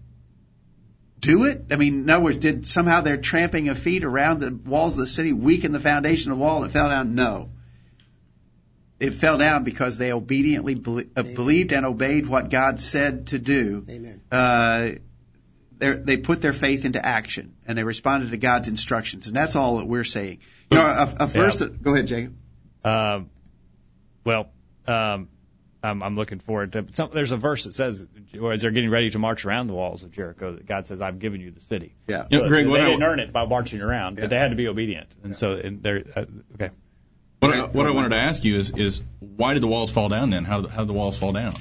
do it? I mean, in other words, did somehow their tramping of feet around the walls of the city weaken the foundation of the wall and it fell down? No it fell down because they obediently uh, believed and obeyed what God said to do. Amen. Uh, they put their faith into action and they responded to God's instructions, and that's all that we're saying. You know, a, a verse yeah. Go ahead, Jacob. Uh, well, um, I'm, I'm looking forward to. Some, there's a verse that says, as they're getting ready to march around the walls of Jericho, that God says, "I've given you the city." Yeah. So Greg, they didn't earn it by marching around, yeah. but they had to be obedient, and yeah. so and they're uh, okay. What, I, what I wanted to ask you is, is why did the walls fall down then? How, how did the walls fall down?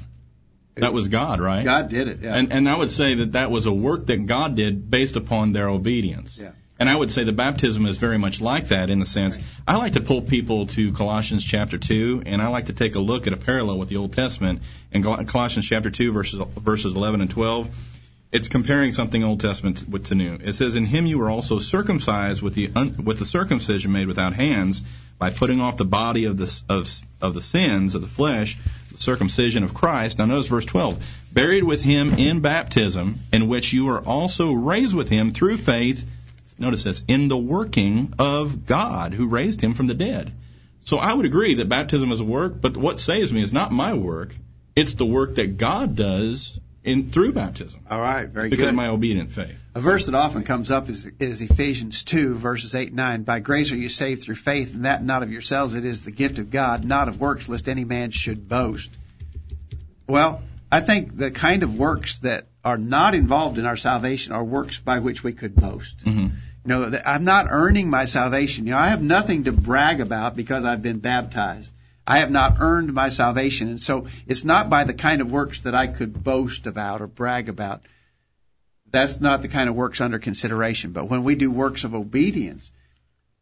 That was God, right? God did it, yeah. And, and I would say that that was a work that God did based upon their obedience. Yeah. And I would say the baptism is very much like that in the sense I like to pull people to Colossians chapter 2 and I like to take a look at a parallel with the Old Testament in Colossians chapter 2 verses verses 11 and 12 it's comparing something Old Testament with to New. It says, "In Him you were also circumcised with the un, with the circumcision made without hands, by putting off the body of the of of the sins of the flesh, circumcision of Christ." Now notice verse 12: "Buried with Him in baptism, in which you are also raised with Him through faith." Notice this: in the working of God who raised Him from the dead. So I would agree that baptism is a work, but what saves me is not my work; it's the work that God does in through baptism. All right, very because good. Because of my obedient faith. A verse that often comes up is, is Ephesians 2, verses 8 and 9. By grace are you saved through faith, and that not of yourselves. It is the gift of God, not of works, lest any man should boast. Well, I think the kind of works that are not involved in our salvation are works by which we could boast. Mm-hmm. You know, I'm not earning my salvation. You know, I have nothing to brag about because I've been baptized. I have not earned my salvation. And so it's not by the kind of works that I could boast about or brag about. That's not the kind of works under consideration. But when we do works of obedience,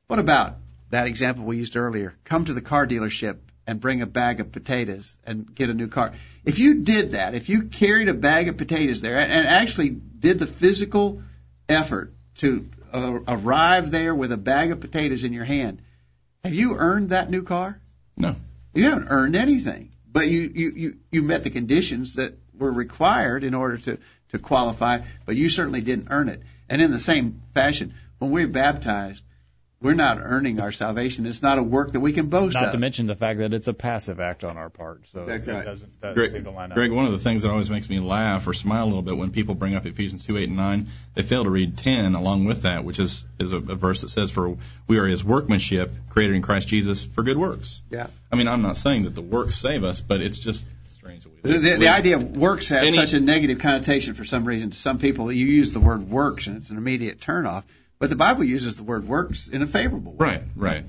what about that example we used earlier? Come to the car dealership and bring a bag of potatoes and get a new car. If you did that, if you carried a bag of potatoes there and actually did the physical effort to uh, arrive there with a bag of potatoes in your hand, have you earned that new car? No. You haven't earned anything, but you, you, you, you met the conditions that were required in order to, to qualify, but you certainly didn't earn it. And in the same fashion, when we're baptized, we're not earning our salvation. It's not a work that we can boast not of. to mention the fact that it's a passive act on our part. So exactly it right. doesn't, doesn't Greg, seem to line up. Greg, one of the things that always makes me laugh or smile a little bit when people bring up Ephesians 2, 8, and 9, they fail to read 10 along with that, which is, is a, a verse that says, For we are his workmanship, created in Christ Jesus for good works. Yeah. I mean, I'm not saying that the works save us, but it's just strange the, the, the idea of works has Any, such a negative connotation for some reason to some people. You use the word works and it's an immediate turnoff. But the Bible uses the word works in a favorable way. Right, right.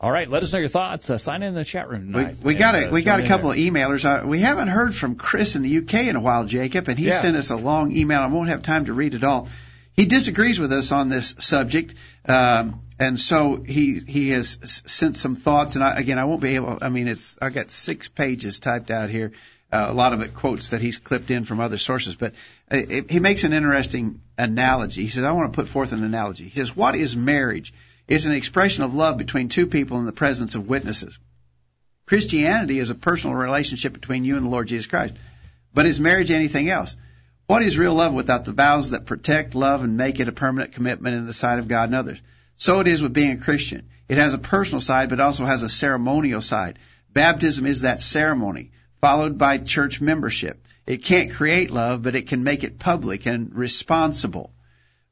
All right, let us know your thoughts. Uh, sign in the chat room tonight. We, we got a uh, we got a couple of emailers. Uh, we haven't heard from Chris in the UK in a while, Jacob, and he yeah. sent us a long email. I won't have time to read it all. He disagrees with us on this subject, um, and so he he has sent some thoughts. And I, again, I won't be able. I mean, it's I got six pages typed out here. Uh, a lot of it quotes that he's clipped in from other sources, but uh, he makes an interesting analogy. He says, "I want to put forth an analogy." He says, "What is marriage?" is an expression of love between two people in the presence of witnesses. Christianity is a personal relationship between you and the Lord Jesus Christ. But is marriage anything else? What is real love without the vows that protect, love, and make it a permanent commitment in the sight of God and others? So it is with being a Christian. It has a personal side, but also has a ceremonial side. Baptism is that ceremony, followed by church membership. It can't create love, but it can make it public and responsible.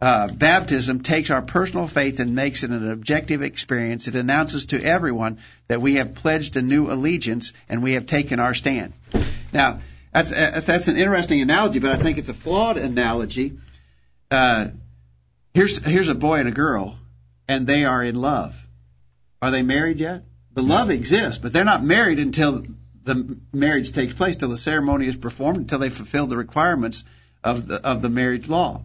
uh, baptism takes our personal faith and makes it an objective experience. It announces to everyone that we have pledged a new allegiance and we have taken our stand. Now, that's that's an interesting analogy, but I think it's a flawed analogy. Uh, here's here's a boy and a girl, and they are in love. Are they married yet? The love exists, but they're not married until the marriage takes place, till the ceremony is performed, until they fulfill the requirements of the of the marriage law.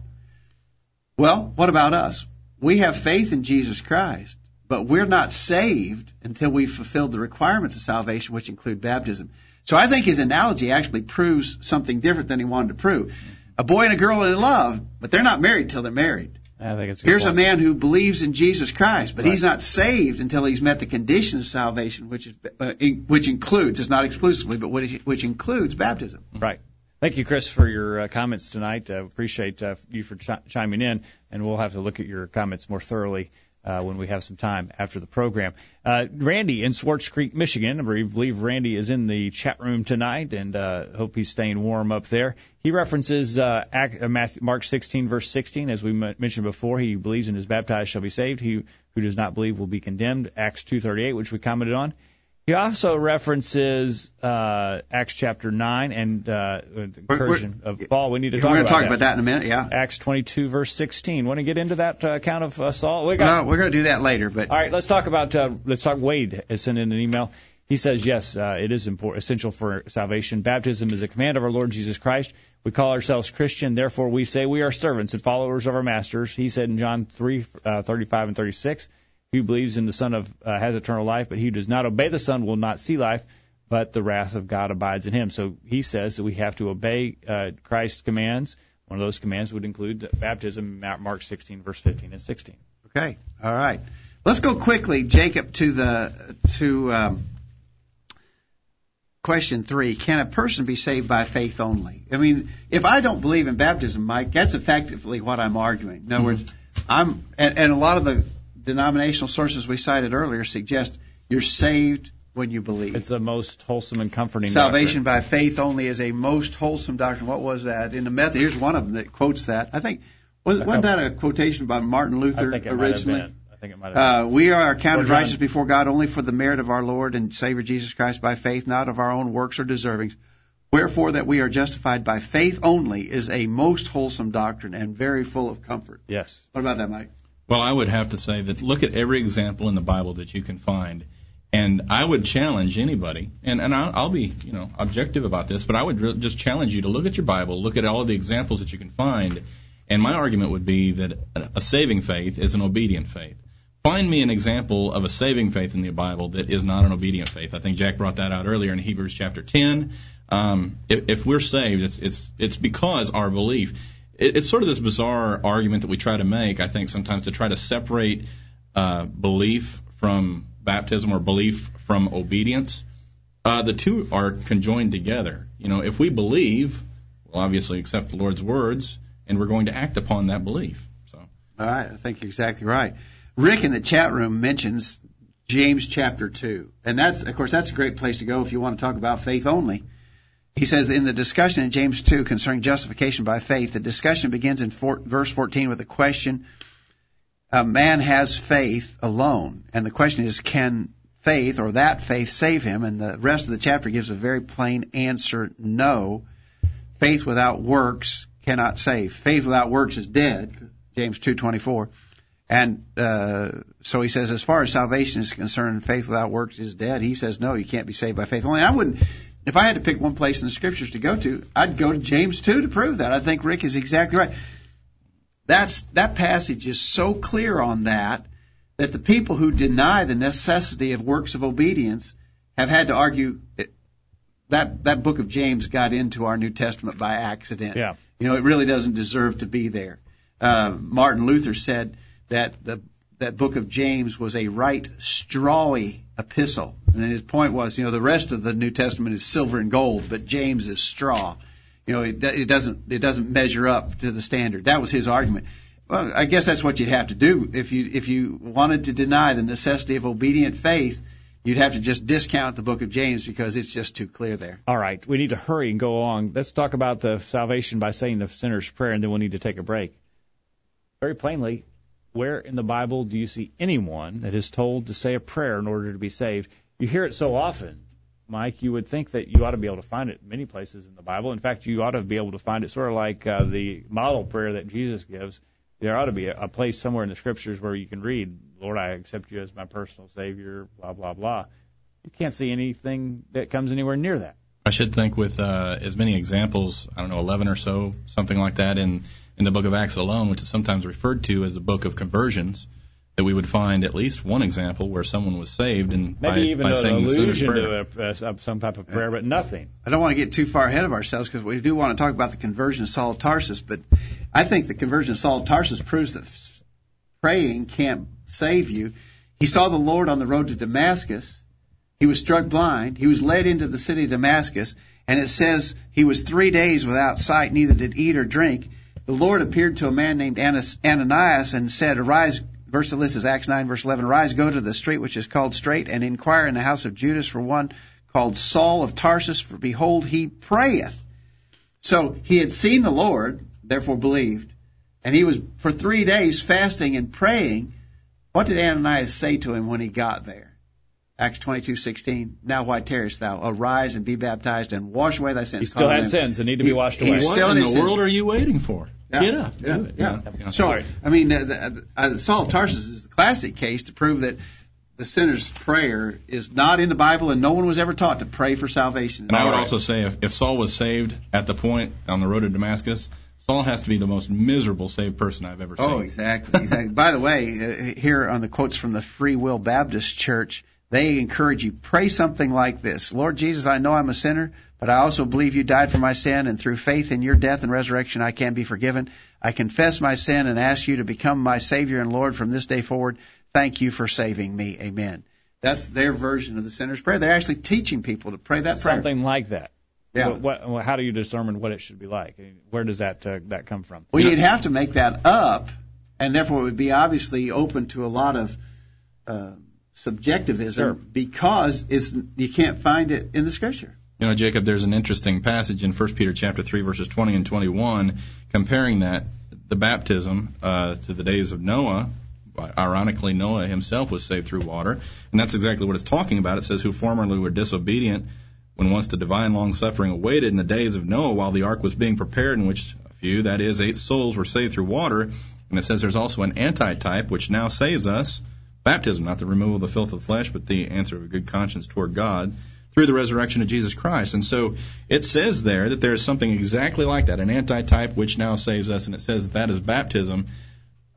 Well, what about us? We have faith in Jesus Christ, but we're not saved until we've fulfilled the requirements of salvation, which include baptism. So I think his analogy actually proves something different than he wanted to prove. A boy and a girl are in love, but they're not married till they're married. I think it's a Here's point. a man who believes in Jesus Christ, but Right. he's not saved until he's met the condition of salvation, which is uh, in, which includes, it's not exclusively, but which, which includes baptism. Right. Thank you, Chris, for your uh, comments tonight. Uh, appreciate uh, you for chi- chiming in, and we'll have to look at your comments more thoroughly uh, when we have some time after the program. Uh, Randy in Swartz Creek, Michigan. I believe Randy is in the chat room tonight, and uh, hope he's staying warm up there. He references uh, uh, Mark 16, verse 16, as we mentioned before. He believes and is baptized shall be saved. He who does not believe will be condemned. Acts 2:38, which we commented on. He also references uh, Acts chapter 9 and uh, the incursion of Paul. We need to talk, We're going about, to talk that. about that in a minute, yeah. Acts 22, verse 16. Want to get into that uh, account of uh, Saul? We got, No, we're going to do that later, but All right, let's talk about. Uh, let's talk. Wade has sent in an email. He says, yes, uh, it is important, essential for salvation. Baptism is a command of our Lord Jesus Christ. We call ourselves Christian, therefore we say we are servants and followers of our masters. He said in John 3, uh, 35 and 36, he who believes in the Son of uh, has eternal life, but he who does not obey the Son will not see life, but the wrath of God abides in him. So he says that we have to obey uh, Christ's commands. One of those commands would include baptism, Mark 16, verse 15 and 16. Okay. All right. Let's go quickly, Jacob, to the to um, question three. Can a person be saved by faith only? I mean, if I don't believe in baptism, Mike, that's effectively what I'm arguing. In other words, I'm and, and a lot of the denominational sources we cited earlier suggest you're saved when you believe. It's the most wholesome and comforting Salvation by faith only is a most wholesome doctrine. What was that? In the method, here's one of them that quotes that. I think was wasn't that a quotation by Martin doctrine. Luther I think it might have originally? been. I think it might have Uh, we are counted righteous before God only for the merit of our Lord and Savior Jesus Christ by faith, not of our own works or deservings. Wherefore that we are justified by faith only is a most wholesome doctrine and very full of comfort. Yes. What about that, Mike? Well, I would have to say that look at every example in the Bible that you can find, and I would challenge anybody, and and I'll, I'll be you know objective about this, but I would re- just challenge you to look at your Bible, look at all of the examples that you can find, and my argument would be that a, a saving faith is an obedient faith. Find me an example of a saving faith in the Bible that is not an obedient faith. I think Jack brought that out earlier in Hebrews chapter 10. Um, if, if we're saved, it's it's it's because our belief. It, it's sort of this bizarre argument that we try to make. I think sometimes to try to separate uh, belief from baptism or belief from obedience. Uh, the two are conjoined together. You know, if we believe, we'll obviously accept the Lord's words, and we're going to act upon that belief. So. All right, I think you're exactly right. Rick in the chat room mentions James chapter 2. And that's, of course, that's a great place to go if you want to talk about faith only. He says in the discussion in James 2 concerning justification by faith, the discussion begins in four, verse 14 with a question. A man has faith alone. And the question is, can faith or that faith save him? And the rest of the chapter gives a very plain answer, no. Faith without works cannot save. Faith without works is dead. James 2:24. And uh, so he says, as far as salvation is concerned, faith without works is dead. He says, no, you can't be saved by faith only. I wouldn't. If I had to pick one place in the scriptures to go to, I'd go to James 2 to prove that. I think Rick is exactly right. That's that passage is so clear on that that the people who deny the necessity of works of obedience have had to argue it, that that book of James got into our New Testament by accident. Yeah. You know, it really doesn't deserve to be there. Uh, Martin Luther said that the that book of James was a right strawy epistle, and his point was, you know, the rest of the New Testament is silver and gold, but James is straw. You know, it, it doesn't it doesn't measure up to the standard. That was his argument. Well, I guess that's what you'd have to do if you if you wanted to deny the necessity of obedient faith. You'd have to just discount the book of James because it's just too clear there. All right. We need to hurry and go on. Let's talk about the salvation by saying the sinner's prayer, and then we'll need to take a break. very plainly, where in the Bible do you see anyone that is told to say a prayer in order to be saved? You hear it so often, Mike. You would think that you ought to be able to find it many places in the Bible. In fact, you ought to be able to find it sort of like uh, the model prayer that Jesus gives. There ought to be a, a place somewhere in the Scriptures where you can read, "Lord, I accept you as my personal Savior." Blah blah blah. You can't see anything that comes anywhere near that. I should think with uh, as many examples, I don't know, 11 or so, something like that in in the book of Acts alone, which is sometimes referred to as the book of conversions, that we would find at least one example where someone was saved and Maybe by, even by an saying the sinner's allusion prayer. to a, uh, some type of prayer, but nothing. I don't want to get too far ahead of ourselves because we do want to talk about the conversion of Saul of Tarsus, but I think the conversion of Saul of Tarsus proves that praying can't save you. He saw the Lord on the road to Damascus. He was struck blind. He was led into the city of Damascus, and it says he was three days without sight, neither did eat or drink. The Lord appeared to a man named Ananias and said, Arise, verse this is Acts 9, verse 11, Arise, go to the street which is called Straight, and inquire in the house of Judas for one called Saul of Tarsus, for behold, he prayeth. So he had seen the Lord, therefore believed, and he was for three days fasting and praying. What did Ananias say to him when he got there? Acts twenty two sixteen. Now why tarriest thou? Arise and be baptized and wash away thy sins. He still had him. sins that need to be He- washed he away. was What still in in the sins. world are you waiting for? Yeah, Get up. Yeah, do it. yeah. So, right. I mean, uh, the, uh, Saul of Tarsus is the classic case to prove that the sinner's prayer is not in the Bible, and no one was ever taught to pray for salvation. And I would also say if, if Saul was saved at the point on the road to Damascus, Saul has to be the most miserable saved person I've ever seen. Oh, exactly. exactly. By the way, uh, here on the quotes from the Free Will Baptist Church, they encourage you pray something like this: Lord Jesus, I know I'm a sinner, but I also believe you died for my sin, and through faith in your death and resurrection, I can be forgiven. I confess my sin and ask you to become my Savior and Lord from this day forward. Thank you for saving me. Amen. That's their version of the sinner's prayer. They're actually teaching people to pray that prayer. Something like that. Yeah. What, what, how do you determine what it should be like? Where does that uh, that come from? Well, you'd have to make that up, and therefore it would be obviously open to a lot of uh, subjectivism Sure. because it's you can't find it in the scripture. You know, Jacob, there's an interesting passage in 1 Peter chapter 3 verses 20 and 21 comparing that the baptism uh, to the days of Noah. Ironically, Noah himself was saved through water, and that's exactly what it's talking about. It says, "Who formerly were disobedient, when once the divine long suffering awaited in the days of Noah, while the ark was being prepared, in which a few, that is, eight souls, were saved through water." And it says there's also an antitype which now saves us, baptism, not the removal of the filth of flesh, but the answer of a good conscience toward God through the resurrection of Jesus Christ. And so it says there that there is something exactly like that, an antitype which now saves us, and it says that, that is baptism.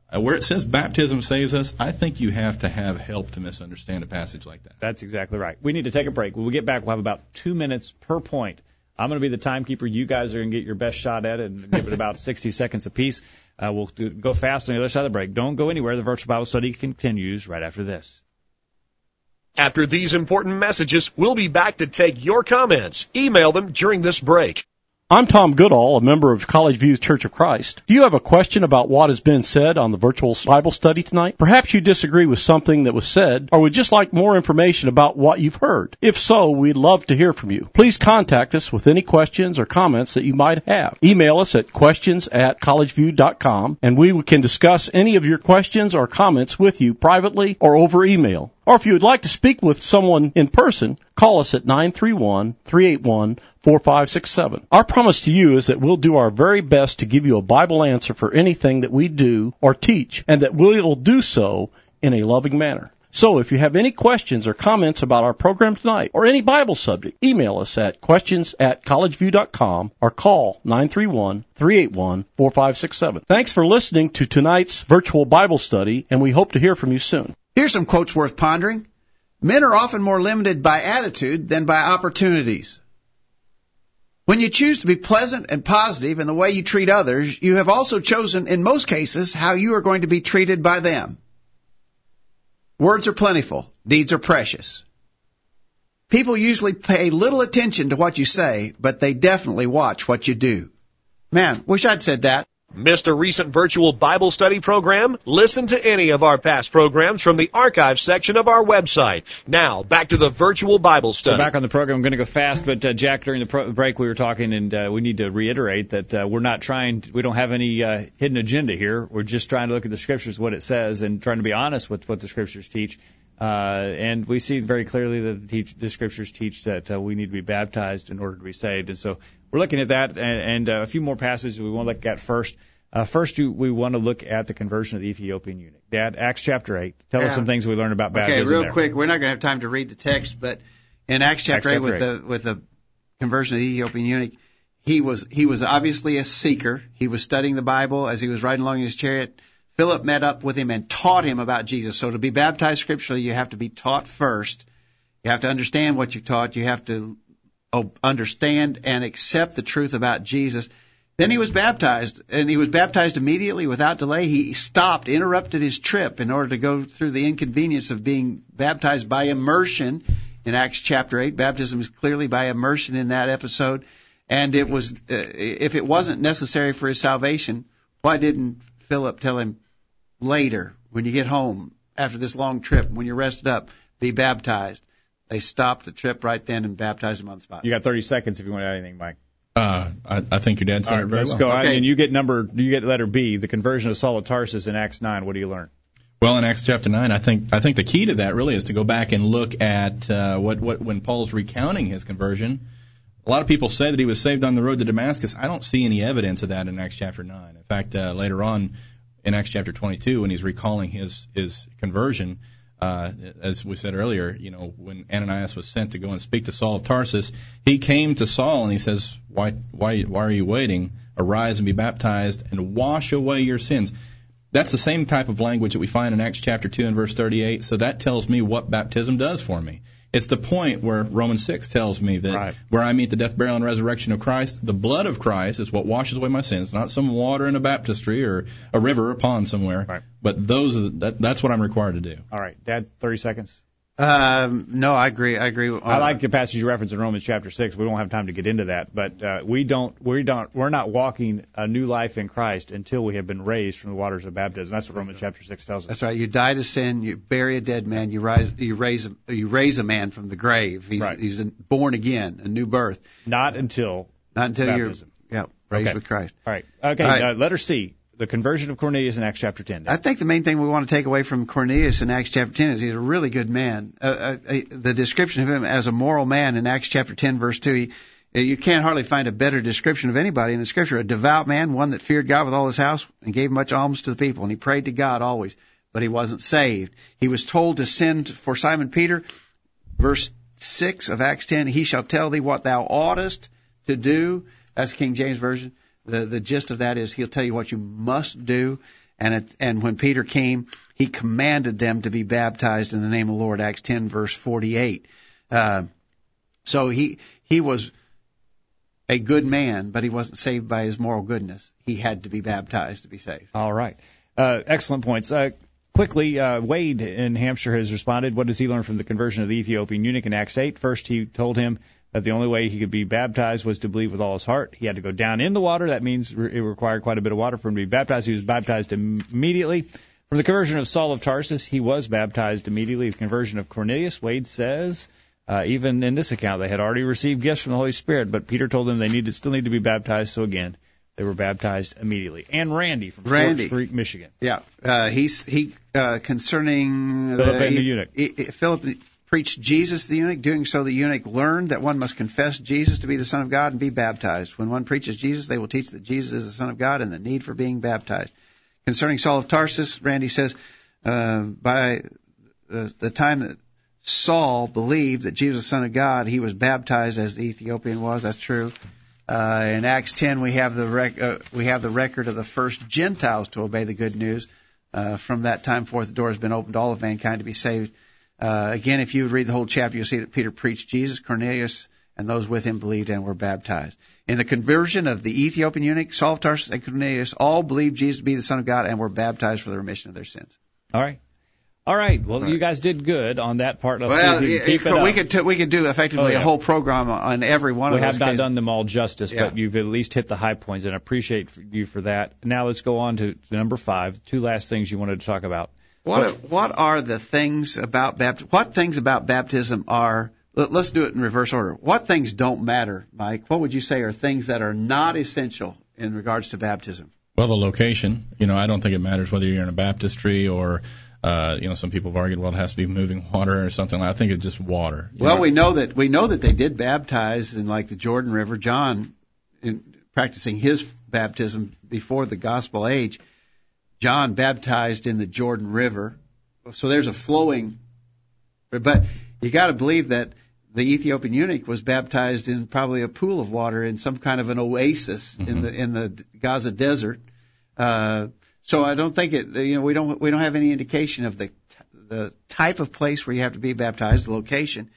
Uh, where it says baptism saves us, I think you have to have help to misunderstand a passage like that. That's exactly right. We need to take a break. When we get back, we'll have about two minutes per point. I'm going to be the timekeeper. You guys are going to get your best shot at it and give it about 60 seconds apiece. Uh, we'll do, go fast on the other side of the break. Don't go anywhere. The virtual Bible study continues right after this. After these important messages, we'll be back to take your comments. Email them during this break. I'm Tom Goodall, a member of College View Church of Christ. Do you have a question about what has been said on the virtual Bible study tonight? Perhaps you disagree with something that was said, or would just like more information about what you've heard. If so, we'd love to hear from you. Please contact us with any questions or comments that you might have. Email us at questions at collegeview.com, and we can discuss any of your questions or comments with you privately or over email. Or if you would like to speak with someone in person, call us at 931-381-4567. Our promise to you is that we'll do our very best to give you a Bible answer for anything that we do or teach, and that we will do so in a loving manner. So if you have any questions or comments about our program tonight or any Bible subject, email us at questions at collegeview.com or call 931-381-4567. Thanks for listening to tonight's virtual Bible study and we hope to hear from you soon. Here's some quotes worth pondering. Men are often more limited by attitude than by opportunities. When you choose to be pleasant and positive in the way you treat others, you have also chosen, in most cases, how you are going to be treated by them. Words are plentiful, deeds are precious. People usually pay little attention to what you say, but they definitely watch what you do. Man, wish I'd said that. Missed a recent virtual Bible study program? Listen to any of our past programs from the archive section of our website. Now, back to the virtual Bible study. We're back on the program. I'm going to go fast, but uh, Jack, during the pro- break, we were talking, and uh, we need to reiterate that uh, we're not trying. We don't have any uh, hidden agenda here. We're just trying to look at the scriptures, what it says, and trying to be honest with what the scriptures teach. Uh, and we see very clearly that the, teach, the scriptures teach that uh, we need to be baptized in order to be saved. And so we're looking at that, and, and uh, a few more passages we want to look at first. Uh, first, we want to look at the conversion of the Ethiopian eunuch. Dad, Acts chapter 8. Tell Yeah. us some things we learned about baptism. Okay, real there. quick. We're not going to have time to read the text, but in Acts chapter Acts eight, with chapter the with the conversion of the Ethiopian eunuch, he was he was obviously a seeker. He was studying the Bible as he was riding along in his chariot. Philip met up with him and taught him about Jesus. So to be baptized scripturally, you have to be taught first. You have to understand what you've taught. You have to understand and accept the truth about Jesus. Then he was baptized, and he was baptized immediately without delay. He stopped, interrupted his trip in order to go through the inconvenience of being baptized by immersion in Acts chapter 8. Baptism is clearly by immersion in that episode. And it was, uh, if it wasn't necessary for his salvation, why didn't Philip tell him later, when you get home after this long trip, when you're rested up, be baptized? They stopped the trip right then and baptized him on the spot. You got 30 seconds if you want to add anything, Mike. Uh, I, I think your dad said All it very let's well. go. Okay. And you get number, you get letter B, the conversion of Saul of Tarsus in Acts 9. What do you learn? Well, in Acts chapter nine, I think I think the key to that really is to go back and look at uh, what what when Paul's recounting his conversion. A lot of people say that he was saved on the road to Damascus. I don't see any evidence of that in Acts chapter nine. In fact, uh, later on in Acts chapter 22, when he's recalling his his conversion, uh, as we said earlier, you know, when Ananias was sent to go and speak to Saul of Tarsus, he came to Saul and he says, "Why why why are you waiting? Arise and be baptized and wash away your sins." That's the same type of language that we find in Acts chapter 2 and verse 38. So that tells me what baptism does for me. It's the point where Romans 6 tells me that Right. where I meet the death, burial, and resurrection of Christ, the blood of Christ is what washes away my sins, not some water in a baptistry or a river or a pond somewhere. Right. But those are the, that, that's what I'm required to do. All right, Dad, 30 seconds. Um, no, I agree. I agree. I like the passage you referenced in Romans chapter 6. We don't have time to get into that, but uh, we don't, we don't, we're not walking a new life in Christ until we have been raised from the waters of baptism. That's what Romans chapter 6 tells us. That's right. You die to sin. You bury a dead man. You rise. You raise. A, you raise a man from the grave. He's Right. he's born again, a new birth. Not until, Not until Baptism. you're yeah raised Okay. with Christ. all right. Okay, All right. Uh, letter C, the conversion of Cornelius in Acts chapter 10. I think the main thing we want to take away from Cornelius in Acts chapter 10 is he's a really good man. Uh, uh, the description of him as a moral man in Acts chapter 10 verse 2, he, uh, you can't hardly find a better description of anybody in the scripture. A devout man, one that feared God with all his house and gave much alms to the people. And he prayed to God always, but he wasn't saved. He was told to send for Simon Peter, verse 6 of Acts 10, he shall tell thee what thou oughtest to do. That's King James Version. The, the gist of that is he'll tell you what you must do. And it, and when Peter came, he commanded them to be baptized in the name of the Lord. Acts 10 verse 48. Uh, so he, he was a good man, but he wasn't saved by his moral goodness. He had to be baptized to be saved. All right. Uh, excellent points. Uh, quickly, uh, Wade in Hampshire has responded. What does he learn from the conversion of the Ethiopian eunuch in Acts 8? First, he told him that the only way he could be baptized was to believe with all his heart. He had to go down in the water. That means re- it required quite a bit of water for him to be baptized. He was baptized immediately. From the conversion of Saul of Tarsus, he was baptized immediately. The conversion of Cornelius, Wade says, uh, even in this account, they had already received gifts from the Holy Spirit, but Peter told them they needed still need to be baptized. So again, they were baptized immediately. And Randy from Randy. Fort Street, Michigan. Yeah, uh, he's he uh, concerning Philip and the eunuch. he- he- Philip preached Jesus to the eunuch. Doing so, the eunuch learned that one must confess Jesus to be the Son of God and be baptized. When one preaches Jesus, they will teach that Jesus is the Son of God and the need for being baptized. Concerning Saul of Tarsus, Randy says, uh, by the time that Saul believed that Jesus was the Son of God, he was baptized as the Ethiopian was. That's true. Uh, in Acts 10, we have the rec- uh, we have the record of the first Gentiles to obey the good news. Uh, from that time forth, the door has been opened to all of mankind to be saved. Uh, again, if you read the whole chapter, you'll see that Peter preached Jesus, Cornelius, and those with him believed and were baptized. In the conversion of the Ethiopian eunuch, Saul of Tarsus, and Cornelius, all believed Jesus to be the Son of God and were baptized for the remission of their sins. All right. All right. Well, you guys did good on that part. Let's well, see if you can keep it we could t- we could do effectively Oh, yeah. a whole program on every one we of those have not cases. done them all justice, Yeah. but you've at least hit the high points, and I appreciate you for that. Now let's go on to number five. Two last things you wanted to talk about. What what are the things about baptism? What things about baptism are? let- Let's do it in reverse order. What things don't matter, Mike? What would you say are things that are not essential in regards to baptism? Well, the location. You know, I don't think it matters whether you're in a baptistry or, uh, you know, some people have argued, well, it has to be moving water or something. I think it's just water. Well, know, we know that we know that they did baptize in like the Jordan River. John, in practicing his baptism before the gospel age, John baptized in the Jordan River. So there's a flowing, but you got to believe that the Ethiopian eunuch was baptized in probably a pool of water in some kind of an oasis in the in the Gaza desert. Uh, so I don't think it. You know, we don't we don't have any indication of the the type of place where you have to be baptized, the location.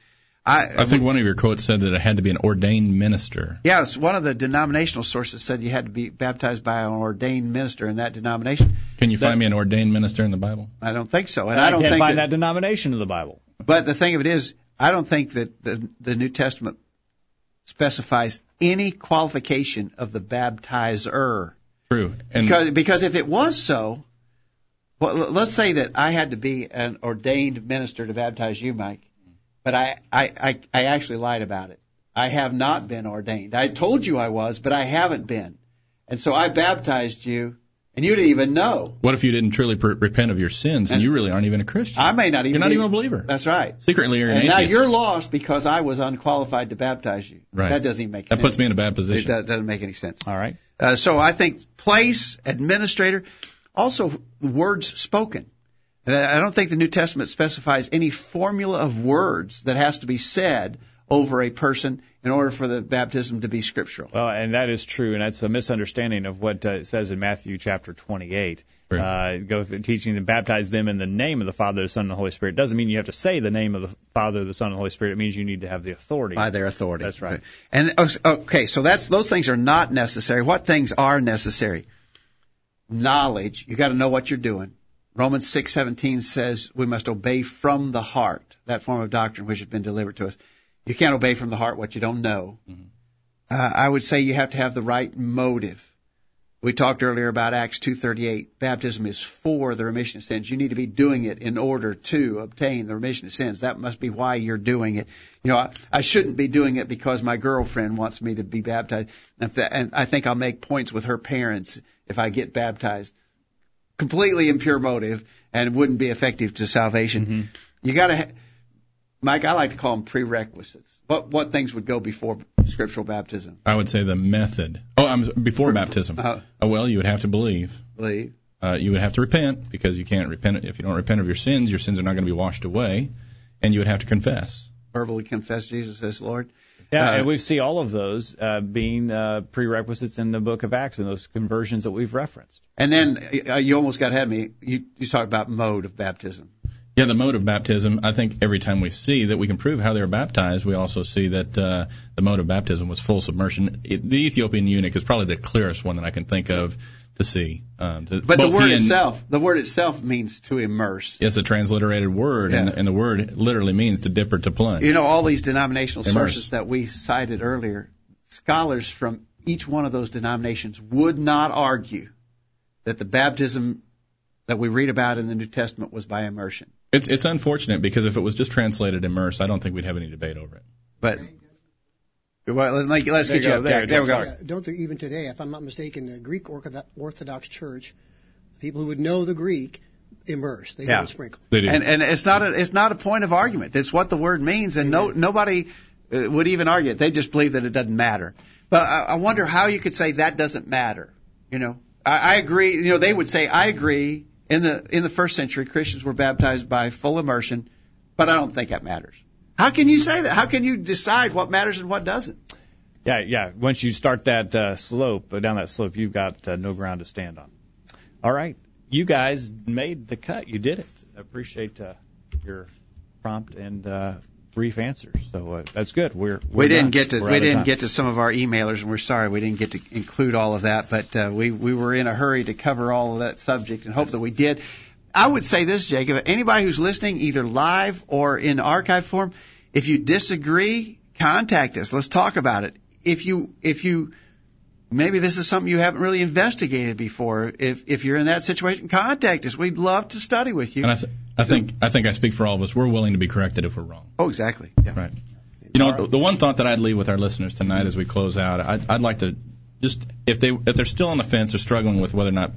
I, I think one of your quotes said that it had to be an ordained minister. Yes, one of the denominational sources said you had to be baptized by an ordained minister in that denomination. Can you find me an ordained minister in the Bible? I don't think so, and I don't can't think find that, that denomination in the Bible. But the thing of it is, I don't think that the the New Testament specifies any qualification of the baptizer. True. And Because because if it was so, well, let's say that I had to be an ordained minister to baptize you, Mike, but I I I, I actually lied about it. I have not been ordained. I told you I was, but I haven't been, and so I baptized you, and you didn't even know. what if you didn't truly per- repent of your sins and you really aren't even a Christian? I may not even. You're not be- even a believer. That's right. Secretly, you're an And now atheist. you're lost because I was unqualified to baptize you. Right. That doesn't even make that sense. puts me in a bad position. do- doesn't make any sense. All right. Uh, so I think place, administrator, also words spoken. And I I don't think the New Testament specifies any formula of words that has to be said over a person in order for the baptism to be scriptural. Well, and that is true, and that's a misunderstanding of what uh, it says in Matthew chapter 28. Right. Uh, go teaching them, baptize them in the name of the Father, the Son, and the Holy Spirit. Doesn't mean you have to say the name of the Father, the Son, and the Holy Spirit. It means you need to have the authority. By their authority. That's right. And okay, so that's those things are not necessary. What things are necessary? Knowledge. You got to know what you're doing. Romans 6:17 says we must obey from the heart that form of doctrine which has been delivered to us. You can't obey from the heart what you don't know. Uh, I would say you have to have the right motive. We talked earlier about Acts 2:38. Baptism is for the remission of sins. You need to be doing it in order to obtain the remission of sins. That must be why you're doing it. You know, I, I shouldn't be doing it because my girlfriend wants me to be baptized, and, th- and I think I'll make points with her parents if I get baptized. Completely impure motive and wouldn't be effective to salvation. You got to, ha- Mike. I like to call them prerequisites. What what things would go before scriptural baptism? I would say the method. Oh, I'm before baptism. Uh, oh, well, you would have to believe. believe. Uh, you would have to repent because you can't repent if you don't repent of your sins. Your sins are not going to be washed away, and you would have to confess. verbally confess Jesus as Lord. Yeah, Uh, and we see all of those uh, being uh, prerequisites in the book of Acts and those conversions that we've referenced. And then uh, you almost got ahead of me. You, you talked about mode of baptism. Yeah, the mode of baptism. I think every time we see that we can prove how they were baptized, we also see that uh, the mode of baptism was full submersion. It, the Ethiopian eunuch is probably the clearest one that I can think of to see. Um, to, But the word he and- itself, the word itself means to immerse. It's a transliterated word, and, Yeah. and the word literally means to dip or to plunge. You know, all these denominational Immerse. sources that we cited earlier, scholars from each one of those denominations would not argue that the baptism that we read about in the New Testament was by immersion. It's it's unfortunate because if it was just translated immerse, I don't think we'd have any debate over it. But well, let's, let's There get you you go. up There there. There we go. Yeah, don't there, even today, if I'm not mistaken, the Greek Orthodox- Orthodox Church, the people who would know the Greek, immerse. They Yeah. don't sprinkle. They do. And and it's not a it's not a point of argument. It's what the word means, and no nobody uh, would even argue it. They just believe that it doesn't matter. But I, I wonder how you could say that doesn't matter. You know, I, I agree. You know, they would say I agree. In the in the first century, Christians were baptized by full immersion, but I don't think that matters. How can you say that? How can you decide what matters and what doesn't? Yeah, yeah. Once you start that uh, slope, uh, down that slope, you've got uh, no ground to stand on. All right. You guys made the cut. You did it. I appreciate uh, your prompt and uh, brief answers. So uh, that's good. We're, we're we didn't done. get to we didn't time. get to some of our emailers, and we're sorry we didn't get to include all of that. But uh, we we were in a hurry to cover all of that subject, and hope that we did. I would say this, Jacob. Anybody who's listening, either live or in archive form, if you disagree, contact us. Let's talk about it. If you if you maybe this is something you haven't really investigated before. If if you're in that situation, contact us. We'd love to study with you. And I, th- I think I think I speak for all of us. We're willing to be corrected if we're wrong. Oh, exactly. Yeah. Right. You know, the, the one thought that I'd leave with our listeners tonight as we close out, I'd, I'd like to just if they if they're still on the fence or struggling with whether or not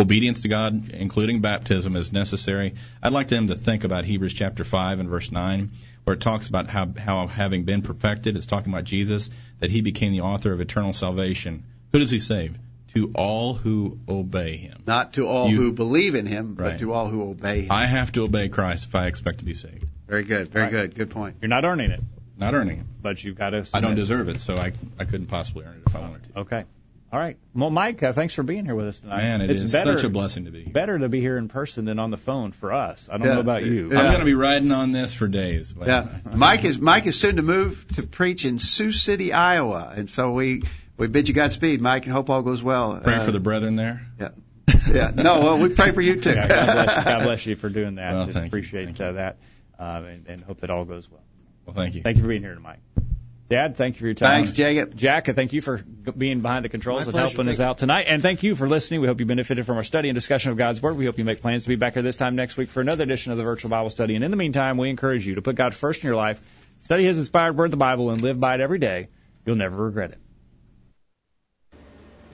obedience to God, including baptism, is necessary, I'd like them to think about Hebrews chapter five and verse nine, where it talks about how how having been perfected, it's talking about Jesus, that He became the author of eternal salvation. Who does He save? To all who obey Him. Not to all You- who believe in Him, but to all who obey Him. I have to obey Christ if I expect to be saved. Very good. Very Right. good. Good point. You're not earning it, Not earning it. but you've got to. I don't deserve it, so I I couldn't possibly earn it if I wanted to. Okay. All right. Well, Mike, uh, thanks for being here with us tonight. Man, it it's is better, such a blessing to be here. Better to be here in person than on the phone for us. I don't Yeah. know about you. Yeah. I'm going to be riding on this for days. but- Yeah. Mike is Mike is soon to move to preach in Sioux City, Iowa, and so we we bid you Godspeed, Mike, and hope all goes well. Pray Uh, for the brethren there. Yeah. Yeah. No, well, we pray for you too. Yeah, God bless you. God bless you for doing that. Well, and thank you. appreciate Thank uh, that, uh, and, and hope that all goes well. Well, thank you. Thank you for being here tonight. Dad, thank you for your time. Thanks, Jacob. Jack, I thank you for being behind the controls My and pleasure. helping us out tonight. And thank you for listening. We hope you benefited from our study and discussion of God's Word. We hope you make plans to be back here this time next week for another edition of the Virtual Bible Study. And in the meantime, we encourage you to put God first in your life, study His inspired Word, the Bible, and live by it every day. You'll never regret it.